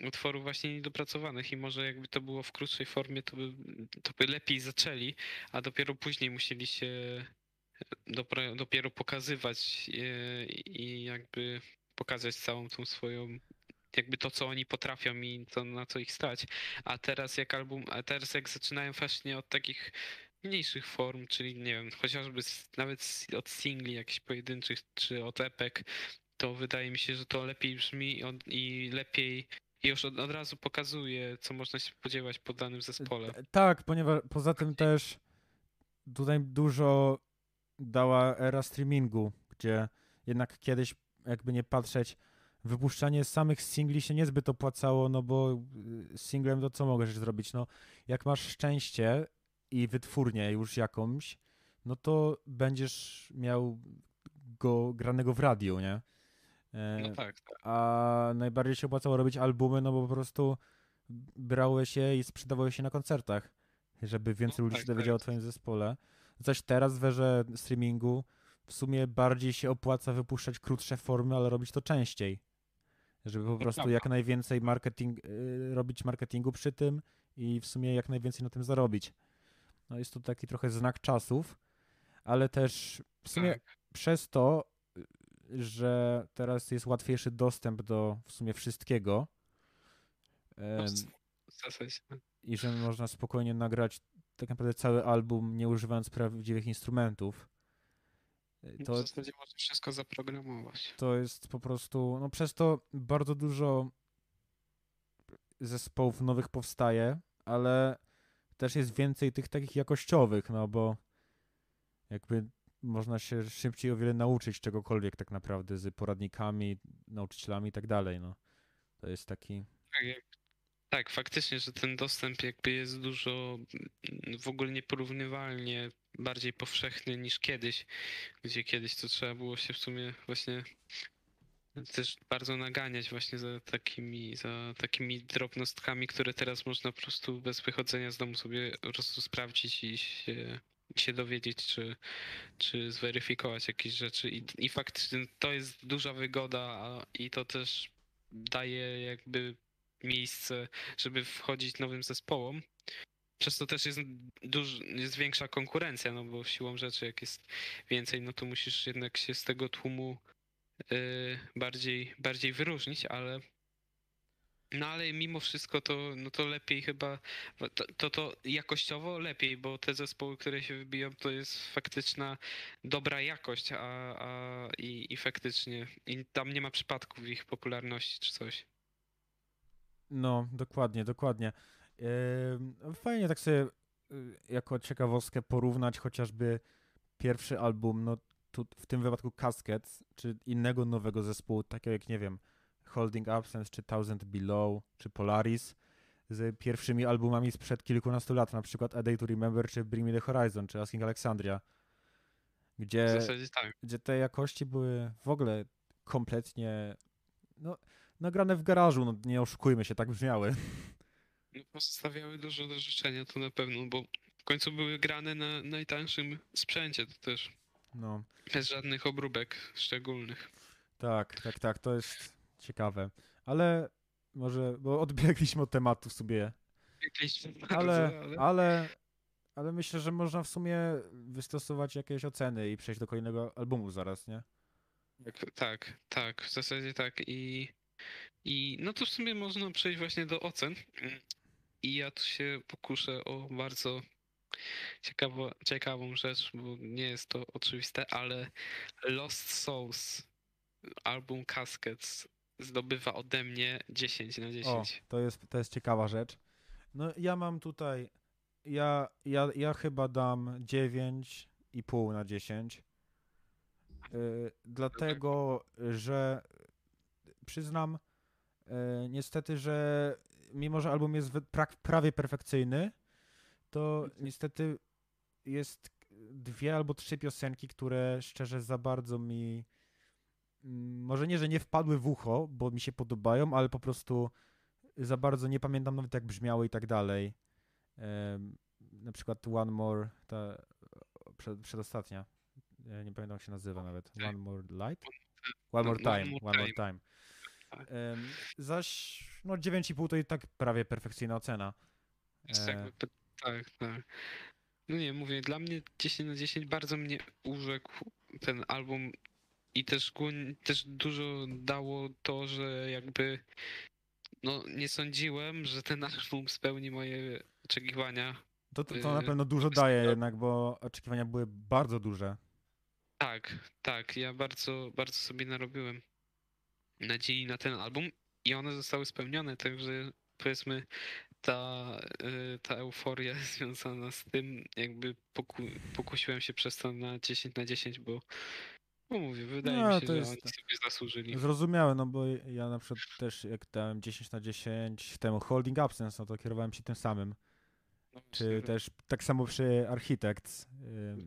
utworów właśnie niedopracowanych i może jakby to było w krótszej formie, to by, to by lepiej zaczęli, a dopiero później musieli się dopra- dopiero pokazywać e, i jakby pokazać całą tą swoją jakby to, co oni potrafią i to, na co ich stać. A teraz jak album, a teraz jak zaczynają właśnie od takich mniejszych form, czyli nie wiem, chociażby z, nawet z, od singli jakichś pojedynczych, czy od epek, to wydaje mi się, że to lepiej brzmi i, lepiej i już od, od razu pokazuje, co można się spodziewać po danym zespole. E, Tak, ponieważ poza tym też tutaj dużo dała era streamingu, gdzie jednak kiedyś, jakby nie patrzeć, wypuszczanie samych singli się niezbyt opłacało, no bo y, singlem to co możesz zrobić? No, jak masz szczęście i wytwórnię już jakąś, no to będziesz miał go granego w radiu, nie? E, No tak, tak. a najbardziej się opłacało robić albumy, no bo po prostu brało się i sprzedawało się na koncertach, żeby więcej No ludzi tak, się dowiedziało o tak. twoim zespole. Zaś teraz w erze streamingu w sumie bardziej się opłaca wypuszczać krótsze formy, ale robić to częściej. Żeby po prostu jak najwięcej marketing, y, robić marketingu przy tym i w sumie jak najwięcej na tym zarobić. No jest to taki trochę znak czasów, ale też w sumie Tak. przez to, że teraz jest łatwiejszy dostęp do w sumie wszystkiego W zasadzie. i że można spokojnie nagrać tak naprawdę cały album, nie używając prawdziwych instrumentów, W to, zasadzie można wszystko zaprogramować. to jest po prostu, no przez to bardzo dużo zespołów nowych powstaje, ale też jest więcej tych takich jakościowych, no bo jakby można się szybciej o wiele nauczyć czegokolwiek tak naprawdę z poradnikami, nauczycielami i tak dalej, no. To jest taki... Tak, tak, faktycznie, że ten dostęp jakby jest dużo mm, w ogóle nieporównywalnie bardziej powszechny niż kiedyś, gdzie kiedyś to trzeba było się w sumie właśnie też bardzo naganiać właśnie za takimi, za takimi drobnostkami, które teraz można po prostu bez wychodzenia z domu sobie po prostu sprawdzić i się, się dowiedzieć, czy, czy zweryfikować jakieś rzeczy. I, I faktycznie to jest duża wygoda i to też daje jakby miejsce, żeby wchodzić nowym zespołom. Przez to też jest, duż, jest większa konkurencja, no bo siłą rzeczy, jak jest więcej, no to musisz jednak się z tego tłumu y, bardziej, bardziej wyróżnić, ale no ale mimo wszystko to, no to lepiej chyba, to, to, to jakościowo lepiej, bo te zespoły, które się wybiją, to jest faktyczna dobra jakość, a, a i, i faktycznie i tam nie ma przypadków ich popularności czy coś. No, dokładnie, dokładnie. Ym, Fajnie tak sobie y, jako ciekawostkę porównać chociażby pierwszy album, no tu, w tym wypadku Casket, czy innego nowego zespołu, takiego jak, nie wiem, Holding Absence, czy Thousand Below, czy Polaris, z pierwszymi albumami sprzed kilkunastu lat, na przykład A Day to Remember, czy Bring Me The Horizon, czy Asking Alexandria, gdzie tak. gdzie te jakości były w ogóle kompletnie no, nagrane w garażu, no nie oszukujmy się, tak brzmiały. No, pozostawiały dużo do życzenia, to na pewno, bo w końcu były grane na najtańszym sprzęcie, to też No, bez żadnych obróbek szczególnych. tak, tak, tak, to jest ciekawe. Ale może, bo odbiegliśmy od tematu sobie, [laughs] ale, bardzo, ale... ale, ale myślę, że można w sumie wystosować jakieś oceny i przejść do kolejnego albumu zaraz, nie? Tak, tak, tak, w zasadzie tak i, i no to w sumie można przejść właśnie do ocen i ja tu się pokuszę o bardzo ciekawo, ciekawą rzecz, bo nie jest to oczywiste, ale Lost Souls, album Caskets zdobywa ode mnie 10 na O, 10. to jest, to jest ciekawa rzecz. No ja mam tutaj, ja, ja, ja chyba dam 9,5 na 10. Yy, dlatego, że przyznam, yy, niestety, że mimo że album jest prawie perfekcyjny, to niestety jest dwie albo trzy piosenki, które szczerze za bardzo mi. Mm, Może nie, że nie wpadły w ucho, bo mi się podobają, ale po prostu za bardzo nie pamiętam nawet jak brzmiały i tak dalej. Na przykład One More, ta przed, przedostatnia. Nie pamiętam jak się nazywa nawet. Tak. One More Light? One More Time. One More Time. Tak. Zaś no 9,5 to i tak prawie perfekcyjna ocena. Jest E. tak, tak. No nie, mówię, dla mnie 10 na 10 bardzo mnie urzekł ten album i też, też dużo dało to, że jakby no nie sądziłem, że ten album spełni moje oczekiwania. To, to, to na Yy, pewno dużo daje jednak, bo oczekiwania były bardzo duże. Tak, tak, ja bardzo, bardzo sobie narobiłem nadziei na ten album i one zostały spełnione, także powiedzmy ta, y, ta euforia [laughs] związana z tym, jakby poku, pokusiłem się przez to na 10 na 10, bo no mówię, wydaje No, mi się, to że jest- oni sobie zasłużyli. Zrozumiałe, no bo ja na przykład też jak dałem 10 na 10 temu Holding Absence, no to kierowałem się tym samym. No Czy właśnie, też tak samo przy Architects,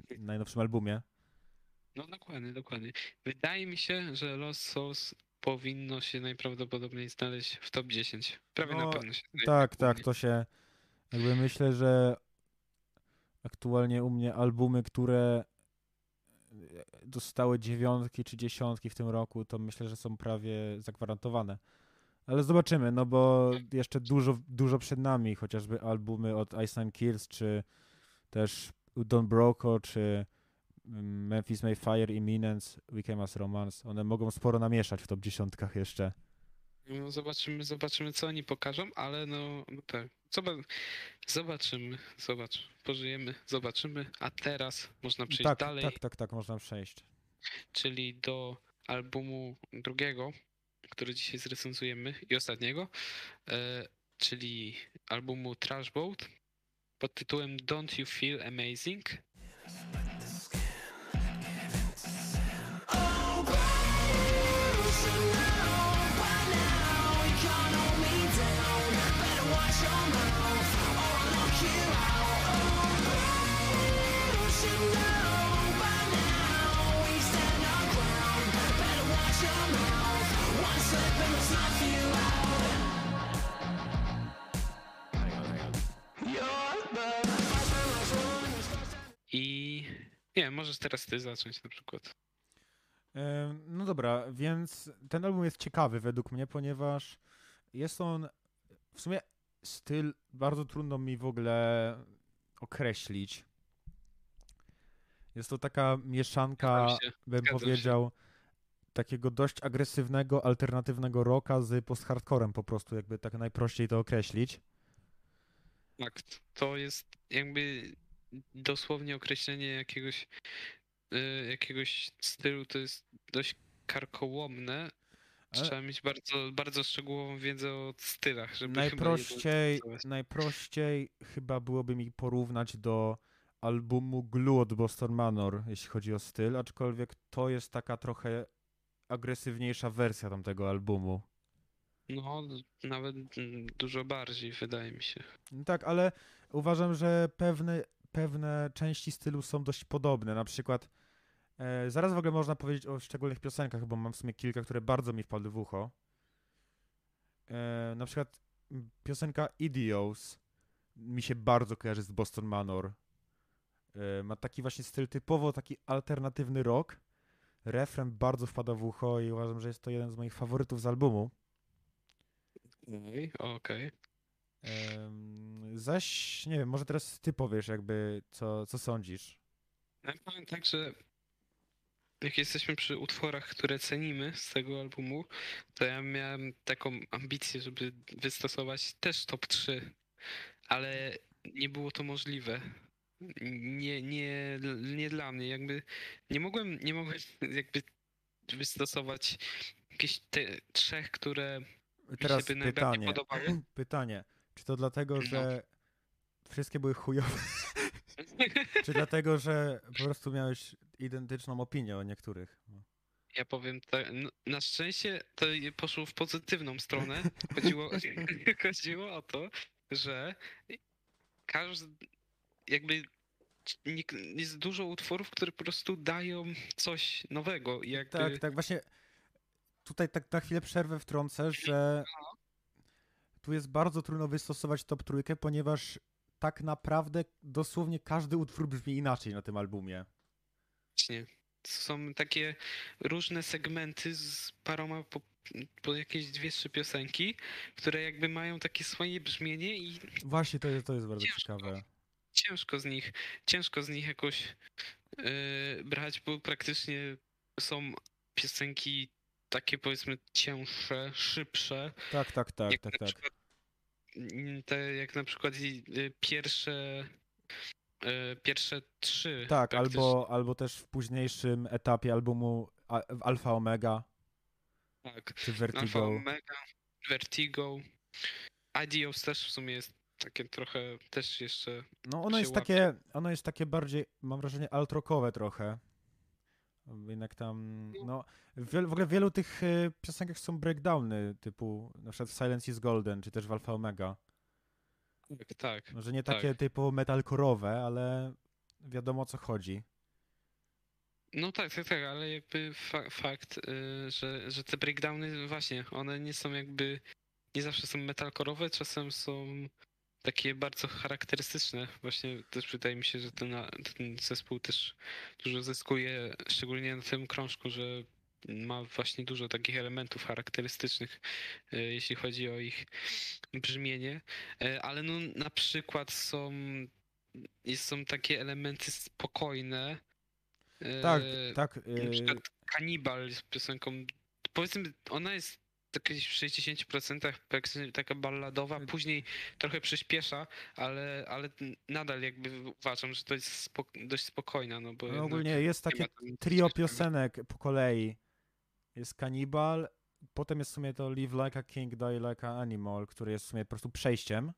yy, najnowszym albumie. No dokładnie, dokładnie. Wydaje mi się, że Lost Souls powinno się najprawdopodobniej znaleźć w top 10. Prawie No, na pewno się. Tak, tak, to się jakby myślę, że aktualnie u mnie albumy, które dostały dziewiątki czy dziesiątki w tym roku, to myślę, że są prawie zagwarantowane. Ale zobaczymy, no bo jeszcze dużo, dużo przed nami, chociażby albumy od Ice Nine Kills, czy też Don Broco, czy mm, Memphis Mayfire, Imminence, Weekend as Romance. One mogą sporo namieszać w top dziesiątkach jeszcze. No zobaczymy, zobaczymy co oni pokażą, ale no, no tak. Zoba- zobaczymy, zobacz, pożyjemy, zobaczymy, a teraz można przejść Tak, dalej, tak, tak, tak, można przejść. czyli do albumu drugiego, który dzisiaj zrecenzujemy i ostatniego, e, czyli albumu Trash Boat pod tytułem Don't You Feel Amazing? Możesz teraz ty zacząć na przykład. No dobra, więc ten album jest ciekawy według mnie, ponieważ jest on w sumie styl bardzo trudno mi w ogóle określić. Jest to taka mieszanka, Zgadzam bym zgadzam się. powiedział, takiego dość agresywnego, alternatywnego rocka z post-hardcorem po prostu, jakby tak najprościej to określić. Tak, to jest jakby dosłownie określenie jakiegoś y, jakiegoś stylu, to jest dość karkołomne. Ale- Trzeba mieć bardzo, bardzo szczegółową wiedzę o stylach, żeby chyba Najprościej, dostosować. najprościej chyba byłoby mi porównać do albumu Glue od Boston Manor, jeśli chodzi o styl, aczkolwiek to jest taka trochę agresywniejsza wersja tamtego albumu. No, nawet dużo bardziej, wydaje mi się. No Tak, ale uważam, że pewne, pewne części stylu są dość podobne. Na przykład, e, zaraz w ogóle można powiedzieć o szczególnych piosenkach, bo mam w sumie kilka, które bardzo mi wpadły w ucho. E, na przykład piosenka Idios mi się bardzo kojarzy z Boston Manor. E, ma taki właśnie styl typowo taki alternatywny rock. Refren bardzo wpada w ucho i uważam, że jest to jeden z moich faworytów z albumu. Okej, okej. Em, zaś, nie wiem, może teraz ty powiesz jakby, co, co sądzisz. Ja powiem tak, że jak jesteśmy przy utworach, które cenimy z tego albumu, to ja miałem taką ambicję, żeby wystosować też top 3, ale nie było to możliwe. Nie, nie, nie dla mnie. Jakby nie mogłem, nie mogłem jakby wystosować jakieś te trzech, które Teraz by najbardziej pytanie, podobały. [clears throat] pytanie, czy to dlatego, No. że wszystkie były chujowe, [laughs] czy dlatego, że po prostu miałeś identyczną opinię o niektórych? No. Ja powiem tak, no, na szczęście to poszło w pozytywną stronę. Chodziło, [laughs] chodziło o to, że każdy, jakby jest dużo utworów, które po prostu dają coś nowego. Jakby, Tak, tak, właśnie tutaj tak na chwilę przerwę wtrącę, że tu jest bardzo trudno wystosować top trójkę, ponieważ tak naprawdę dosłownie każdy utwór brzmi inaczej na tym albumie. Właśnie. Są takie różne segmenty z paroma po, po jakieś dwie, trzy piosenki, które jakby mają takie swoje brzmienie i Właśnie, to jest, to jest bardzo Ciężko. ciekawe. ciężko z nich, ciężko z nich jakoś yy, brać, bo praktycznie są piosenki takie powiedzmy cięższe, szybsze. Tak, tak, tak, tak, tak. Mm, te, jak na przykład y, pierwsze y, pierwsze trzy. Tak, praktycznie. albo, albo też w późniejszym etapie albumu w Alfa Omega tak. czy Alfa Vertigo. Omega, Vertigo. Adios też w sumie jest takie trochę też jeszcze. No ono jest takie, ono jest takie bardziej, mam wrażenie, altrokowe trochę. Jednak tam, no, w, w ogóle w wielu tych y, piosenkach są breakdowny, typu na przykład w Silence is Golden, czy też w Alfa Omega. Tak, tak. Może nie Tak. takie typowo metalkorowe, ale wiadomo o co chodzi. No tak, tak, tak, ale jakby fa fakt, y, że, że te breakdowny właśnie, one nie są jakby, nie zawsze są metalkorowe, czasem są takie bardzo charakterystyczne. Właśnie też wydaje mi się, że ten, ten zespół też dużo zyskuje, szczególnie na tym krążku, że ma właśnie dużo takich elementów charakterystycznych, y, jeśli chodzi o ich brzmienie. Y, Ale no na przykład są, są takie elementy spokojne. Tak, y, tak. na przykład Kanibal z piosenką, powiedzmy, ona jest tak w 60% praktycznie taka balladowa, później trochę przyspiesza, ale, ale nadal jakby uważam, że to jest dość spokojna, no bo no ogólnie jest takie trio piosenek po kolei. Jest Cannibal, potem jest w sumie to Live Like a King, Die Like a Animal, który jest w sumie po prostu przejściem.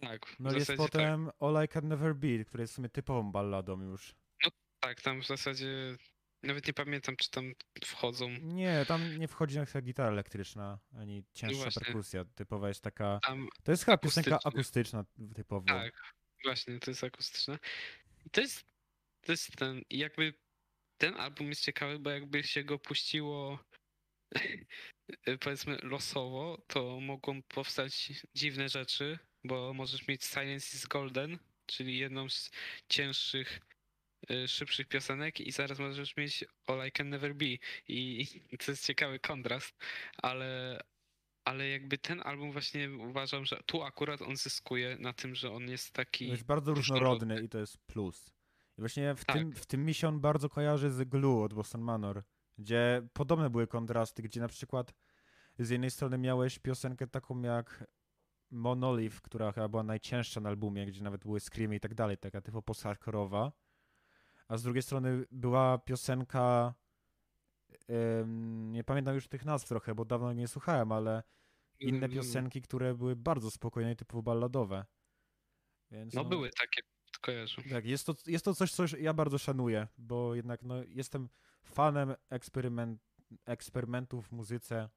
Tak, No jest tak, potem All I Can Never Be, który jest w sumie typową balladą już. tak, tam w zasadzie nawet nie pamiętam, czy tam wchodzą. Nie, tam nie wchodzi na przykład gitara elektryczna, ani cięższa właśnie. perkusja. Typowa jest taka... Tam, To jest chyba piosenka Akustyczne. akustyczna typowo. tak, właśnie, to jest akustyczne. I to jest, to jest ten, jakby ten album jest ciekawy, bo jakby się go puściło [laughs] powiedzmy losowo, to mogą powstać dziwne rzeczy, bo możesz mieć Silence is Golden, czyli jedną z cięższych, szybszych piosenek i zaraz możesz mieć All I Can Never Be i i to jest ciekawy kontrast, ale ale jakby ten album właśnie uważam, że tu akurat on zyskuje na tym, że on jest taki Jest bardzo różnorodny i to jest plus. I właśnie w, Tak. tym, w tym mi się on bardzo kojarzy z Glue od Boston Manor, gdzie podobne były kontrasty, gdzie na przykład z jednej strony miałeś piosenkę taką jak Monolith, która chyba była najcięższa na albumie, gdzie nawet były screamy i tak dalej, taka typowo post-hardkorowa, a z drugiej strony była piosenka nie pamiętam już tych nazw trochę, bo dawno nie słuchałem, ale inne Mm, piosenki, które były bardzo spokojne typowo balladowe. Więc No były takie, kojarzę. tak, jest to, jest to coś, co ja bardzo szanuję, bo jednak no, jestem fanem eksperyment, eksperymentów w muzyce.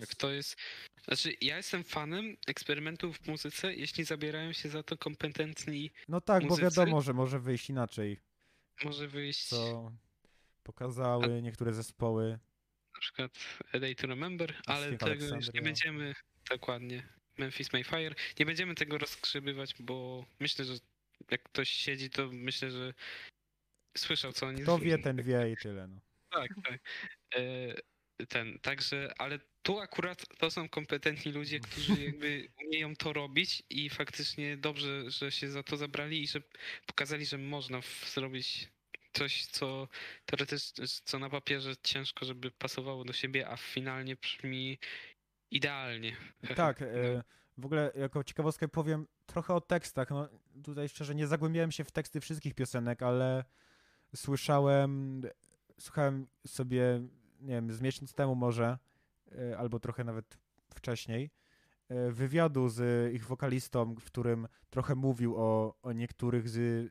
Tak, to jest. Znaczy, ja jestem fanem eksperymentów w muzyce, jeśli zabierają się za to kompetentni. No tak, bo Muzycy? wiadomo, że może wyjść inaczej, Może wyjść co pokazały niektóre zespoły. na przykład A Day to Remember, ale tego już nie będziemy dokładnie. Memphis Mayfire. Nie będziemy tego rozgrzebywać, bo myślę, że jak ktoś siedzi, to myślę, że słyszał, co oni Kto wie, ten wie i tyle. No. Tak, tak. E, ten, także, ale tu akurat to są kompetentni ludzie, którzy [laughs] jakby umieją to robić i faktycznie dobrze, że się za to zabrali i że pokazali, że można zrobić coś, co teoretycznie, co na papierze ciężko, żeby pasowało do siebie, a finalnie brzmi idealnie. [laughs] Tak, No. e, w ogóle jako ciekawostkę powiem trochę o tekstach. No, tutaj szczerze nie zagłębiałem się w teksty wszystkich piosenek, ale słyszałem, słuchałem sobie, nie wiem, z miesiąc temu może, e, albo trochę nawet wcześniej, e, wywiadu z ich wokalistą, w którym trochę mówił o, o niektórych z,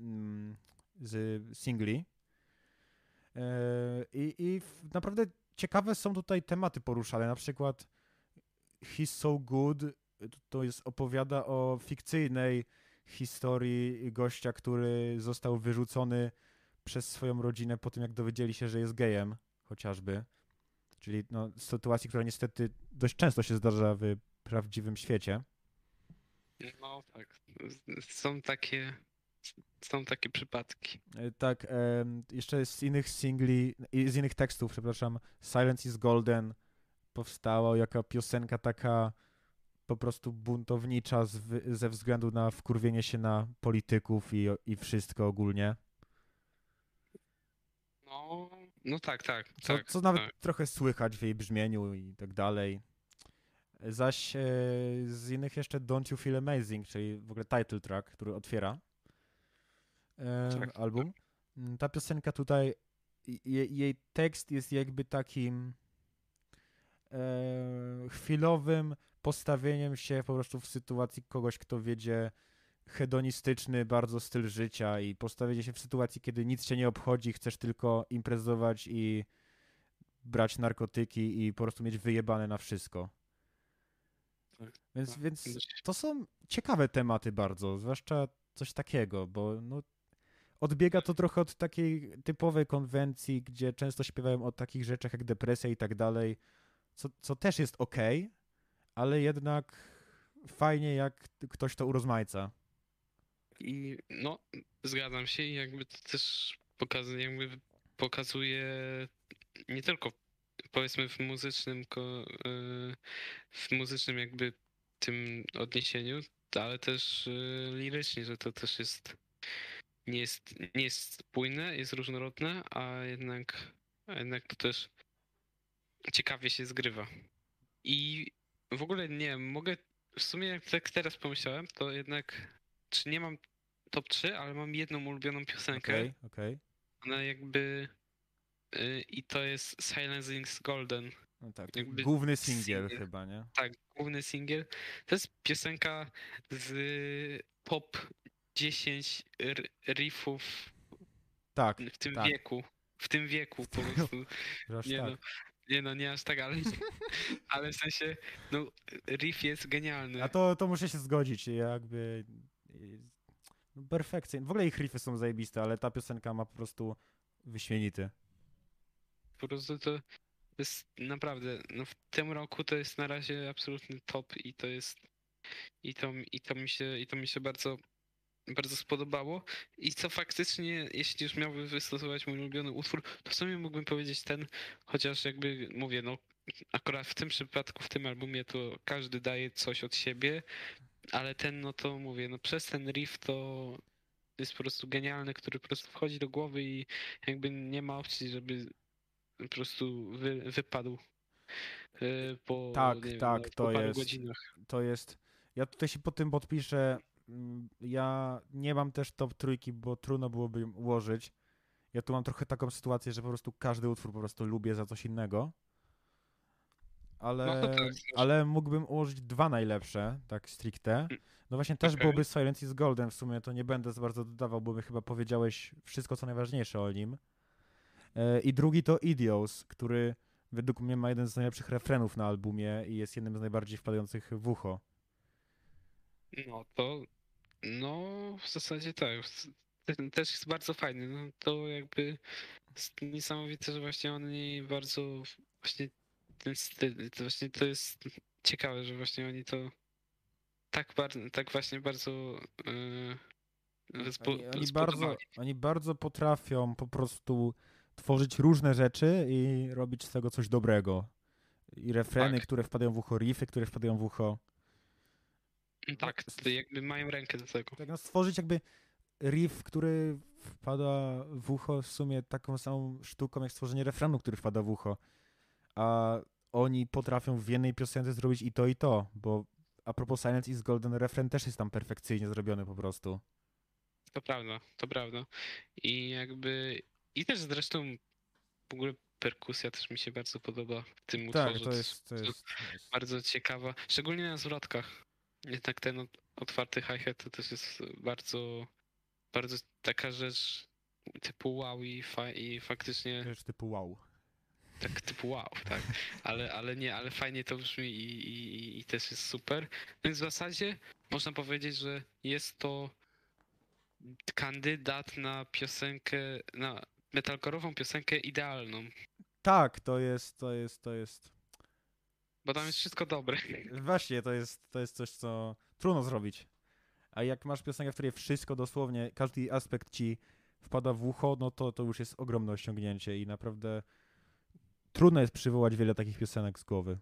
mm, z singli. E, I, I naprawdę ciekawe są tutaj tematy poruszane, na przykład He's So Good to jest opowiada o fikcyjnej historii gościa, który został wyrzucony przez swoją rodzinę po tym, jak dowiedzieli się, że jest gejem, chociażby. Czyli no, sytuacji, która niestety dość często się zdarza w prawdziwym świecie. No tak. Są takie. Są takie przypadki. E, Tak, em, jeszcze z innych singli, z innych tekstów, przepraszam, Silence is Golden powstała jaka piosenka taka po prostu buntownicza z, ze względu na wkurwienie się na polityków i, i wszystko ogólnie. No, tak, tak. Co, tak, co nawet tak. trochę słychać w jej brzmieniu i tak dalej. Zaś e, z innych jeszcze Don't You Feel Amazing, czyli w ogóle title track, który otwiera e, Tak. album. Mm, Ta piosenka tutaj, je, jej tekst jest jakby takim e, chwilowym postawieniem się po prostu w sytuacji kogoś, kto wiedzie hedonistyczny bardzo styl życia i postawienie się w sytuacji, kiedy nic cię nie obchodzi, chcesz tylko imprezować i brać narkotyki i po prostu mieć wyjebane na wszystko. Więc, tak. więc to są ciekawe tematy bardzo, zwłaszcza coś takiego, bo no, odbiega to trochę od takiej typowej konwencji, gdzie często śpiewają o takich rzeczach jak depresja i tak dalej, co, co też jest ok, ale jednak fajnie jak ktoś to urozmaica. I no, zgadzam się i jakby to też pokazuje, jakby pokazuje nie tylko powiedzmy w muzycznym, y, w muzycznym jakby tym odniesieniu, ale też y, lirycznie, że to też jest nie jest, nie jest spójne, jest różnorodne, a jednak, a jednak to też ciekawie się zgrywa. I w ogóle nie mogę w sumie jak tak teraz pomyślałem, to jednak czy nie mam top 3, ale mam jedną ulubioną piosenkę. Okej, okej. Ona jakby y, i to jest Silence is Golden. No tak, Jakby główny singiel singiel. chyba, nie? Tak, główny singiel. To jest piosenka z pop 10 r- riffów Tak, w tym tak. wieku. W tym wieku po [laughs] prostu. Nie tak. no, nie no, nie aż tak, ale, [laughs] ale w sensie, no riff jest genialny. A to, to muszę się zgodzić, jakby no, perfekcyjnie. W ogóle ich riffy są zajebiste, ale ta piosenka ma po prostu wyśmienity. Po prostu to jest naprawdę, no w tym roku to jest na razie absolutny top i to jest i to, i to mi się i to mi się bardzo bardzo spodobało i co faktycznie, jeśli już miałbym wystosować mój ulubiony utwór, to w sumie mógłbym powiedzieć ten, chociaż jakby mówię, no akurat w tym przypadku, w tym albumie to każdy daje coś od siebie, ale ten, no to mówię, no przez ten riff to jest po prostu genialny, który po prostu wchodzi do głowy i jakby nie ma opcji, żeby po prostu wy, wypadł y, po, Tak, wiem, tak, no, to jest- godzinach. To jest. Ja tutaj się po tym podpiszę. mm, Ja nie mam też top trójki, bo trudno byłoby ją ułożyć. Ja tu mam trochę taką sytuację, że po prostu każdy utwór po prostu lubię za coś innego. Ale, No to ale mógłbym ułożyć dwa najlepsze, tak stricte. No właśnie też Okej. byłoby Silence is Golden w sumie, to nie będę za bardzo dodawał, bo my chyba powiedziałeś wszystko, co najważniejsze o nim. E, I drugi to Idios, który według mnie ma jeden z najlepszych refrenów na albumie i jest jednym z najbardziej wpadających w ucho. No to, no w zasadzie tak. Ten też jest bardzo fajny. No to jakby niesamowite, że właśnie oni bardzo właśnie styl, to właśnie to jest ciekawe, że właśnie oni to tak bardzo, tak właśnie bardzo yy, zbu- Oni, oni, bardzo, oni bardzo potrafią po prostu tworzyć różne rzeczy i robić z tego coś dobrego. I refreny, Tak. które wpadają w ucho, riffy, które wpadają w ucho. Tak, to jakby mają rękę do tego. Tak, no stworzyć jakby riff, który wpada w ucho w sumie taką samą sztuką jak stworzenie refrenu, który wpada w ucho. A oni potrafią w jednej piosence zrobić i to, i to, bo a propos Silence is Golden, refren też jest tam perfekcyjnie zrobiony po prostu. To prawda, to prawda. I jakby, i też zresztą w ogóle perkusja też mi się bardzo podoba w tym Tak, utworze. to jest, to jest, to jest bardzo ciekawa, szczególnie na zwrotkach. Jednak ten ot- otwarty hi-hat to też jest bardzo, bardzo taka rzecz typu wow i, fa i faktycznie Wiesz, typu wow. Tak typu wow, tak. Ale, ale nie, ale fajnie to brzmi i, i, i też jest super. Więc w zasadzie można powiedzieć, że jest to kandydat na piosenkę, na metalcore'ową piosenkę idealną. Tak, to jest, to jest, to jest. Bo tam jest wszystko dobre. Właśnie, to jest, to jest coś, co trudno zrobić. A jak masz piosenkę, w której wszystko dosłownie, każdy aspekt ci wpada w ucho, no to to już jest ogromne osiągnięcie i naprawdę trudno jest przywołać wiele takich piosenek z głowy.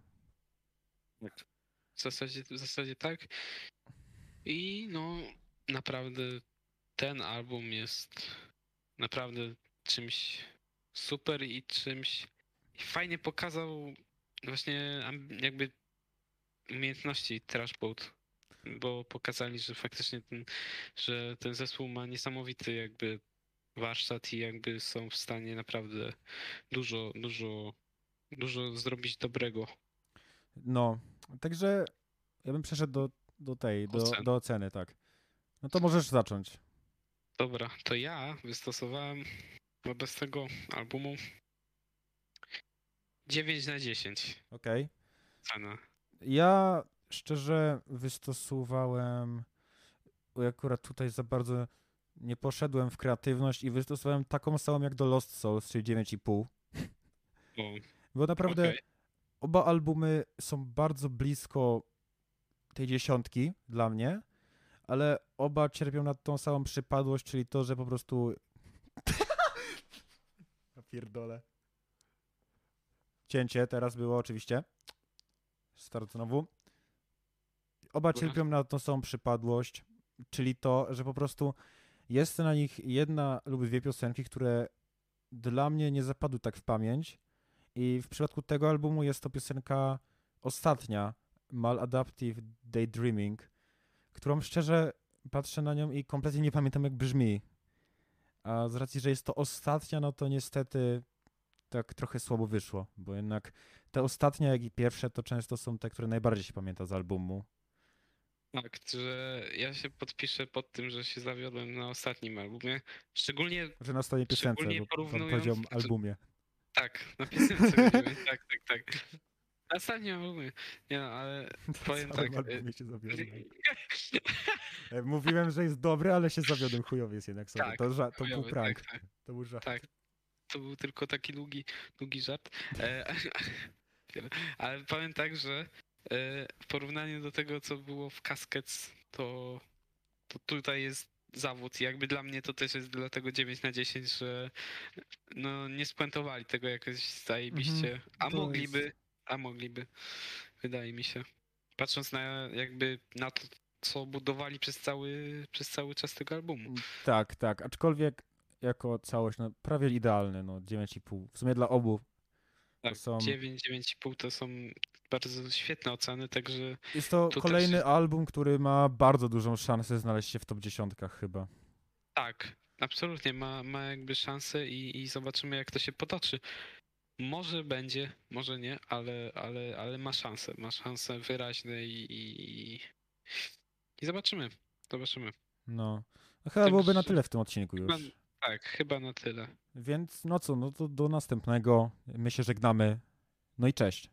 W zasadzie, w zasadzie tak. I no, naprawdę ten album jest naprawdę czymś super i czymś fajnie pokazał właśnie jakby umiejętności Trashboat, bo pokazali, że faktycznie ten, że ten zespół ma niesamowity jakby warsztat i jakby są w stanie naprawdę dużo, dużo, dużo zrobić dobrego. No, także ja bym przeszedł do, do tej, do, Ocen. do oceny, tak. No to możesz zacząć. Dobra, to ja wystosowałem wobec tego albumu 9 na 10 Okej. cena. Ja szczerze wystosowałem, akurat tutaj za bardzo nie poszedłem w kreatywność i wystosowałem taką samą jak do Lost Souls, czyli 9,5. O, Bo naprawdę okej. oba albumy są bardzo blisko tej dziesiątki dla mnie, ale oba cierpią na tą samą przypadłość, czyli to, że po prostu... [laughs] Pierdolę. Cięcie teraz było oczywiście. Start znowu. Oba cierpią na tą samą przypadłość, czyli to, że po prostu jest na nich jedna lub dwie piosenki, które dla mnie nie zapadły tak w pamięć. I w przypadku tego albumu jest to piosenka ostatnia, Maladaptive Daydreaming, którą szczerze patrzę na nią i kompletnie nie pamiętam jak brzmi. A z racji, że jest to ostatnia, no to niestety tak trochę słabo wyszło, bo jednak te ostatnie, jak i pierwsze, to często są te, które najbardziej się pamięta z albumu. Tak, że ja się podpiszę pod tym, że się zawiodłem na ostatnim albumie. Szczególnie, Że na ostatniej piosence, bo porównując- powiedział albumie. Tak, na piosence chodzimy, tak, tak, tak. Na ostatnim albumie. Nie no, ale [laughs] powiem tak. albumie się zawiodłem. E, Mówiłem, że jest dobry, ale się zawiodłem. Chujowy jest jednak sobie. Tak, to, ża- to był chujowy, prank. tak, tak. To był żart. Tak. To był tylko taki długi, długi żart. E, [laughs] ale powiem tak, że e, w porównaniu do tego, co było w Caskets, to, to tutaj jest zawód. I jakby dla mnie to też jest dlatego 9 na 10, że no nie spuentowali tego jakoś zajebiście. A Mhm. to mogliby, jest- a mogliby, wydaje mi się. Patrząc na jakby na to, co budowali przez cały, przez cały czas tego albumu. Tak, tak. Aczkolwiek jako całość, no prawie idealny, no 9,5. W sumie dla obu. Tak, są- 9, 9,5 to są bardzo świetne oceny, także Jest to też kolejny album, który ma bardzo dużą szansę znaleźć się w top 10 chyba. tak, absolutnie ma, ma jakby szansę i, i zobaczymy jak to się potoczy. Może będzie, może nie, ale, ale, ale ma szansę, ma szansę wyraźne i, i, i zobaczymy, zobaczymy. No. no chyba byłoby na tyle w tym odcinku Chyba- już. Tak, chyba na tyle. Więc no co, no to do następnego. My się żegnamy. No i cześć.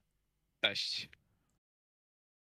Cześć.